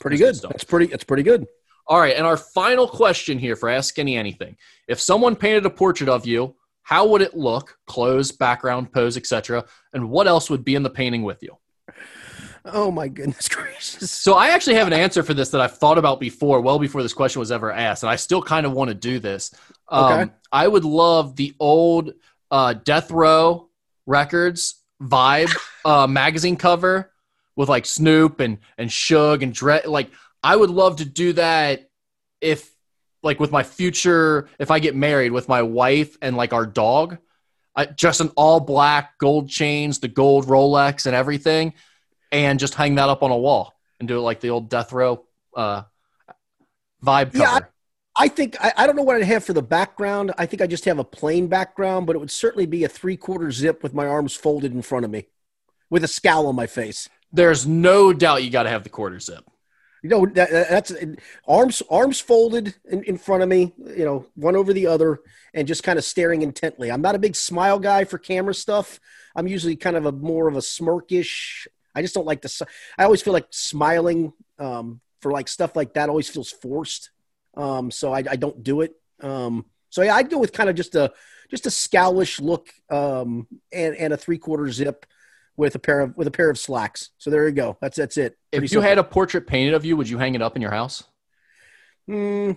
S2: Pretty
S3: good
S2: good.
S3: stuff.
S2: That's pretty that's pretty good.
S3: All right, and our final question here for Ask Skinny Anything: If someone painted a portrait of you, how would it look? Clothes, background, pose, etc. And what else would be in the painting with you?
S2: Oh my goodness gracious.
S3: So I actually have an answer for this that I've thought about before, well before this question was ever asked, and I still kind of want to do this. Um,
S2: Okay.
S3: I would love the old uh, Death Row Records vibe uh, magazine cover with like Snoop and and Suge and Dre. Like I would love to do that if like with my future if I get married with my wife and like our dog. I, just an all black gold chains, the gold Rolex and everything, and just hang that up on a wall and do it like the old death row uh, vibe
S2: Yeah,
S3: cover.
S2: I think I, I don't know what I'd have for the background. I think I just have a plain background, but it would certainly be a three quarter zip with my arms folded in front of me, with a scowl on my face.
S3: There's no doubt you got to have the quarter zip.
S2: You know that, that- that's arms arms folded in, in front of me. You know, one over the other, and just kind of staring intently. I'm not a big smile guy for camera stuff. I'm usually kind of a more of a smirkish. I just don't like the. I always feel like smiling um, for like stuff like that always feels forced. Um, so I, I don't do it. Um, so yeah, I go with kind of just a just a scowlish look um, and and a three quarter zip with a pair of with a pair of slacks. So there you go. That's that's it.
S3: If
S2: Pretty
S3: you
S2: simple.
S3: had a portrait painted of you, would you hang it up in your house?
S2: Mm,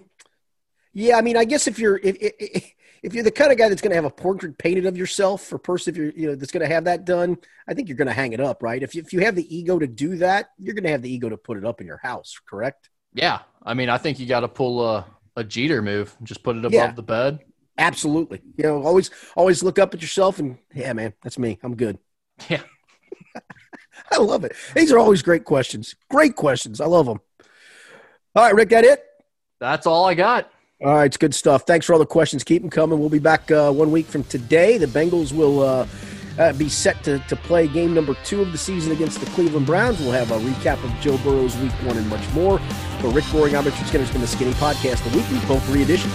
S2: yeah, I mean, I guess if you're if, if if you're the kind of guy that's going to have a portrait painted of yourself, or person if you're you know that's going to have that done, I think you're going to hang it up, right? If you, if you have the ego to do that, you're going to have the ego to put it up in your house, correct?
S3: Yeah, I mean, I think you got to pull a, a Jeter move, just put it above
S2: Yeah.
S3: the bed.
S2: Absolutely. You know, always always look up at yourself and yeah, man, that's me. I'm good.
S3: Yeah.
S2: I love it. These are always great questions. Great questions. I love them. All right, Rick, that it?
S3: That's all I got.
S2: All right, it's good stuff. Thanks for all the questions. Keep them coming. We'll be back uh, one week from today. The Bengals will uh, uh, be set to, to play game number two of the season against the Cleveland Browns. We'll have a recap of Joe Burrow's week one and much more. For Rick Broering, I'm Richard Skinner. It's been the Skinny Podcast, the weekly Potpourri edition.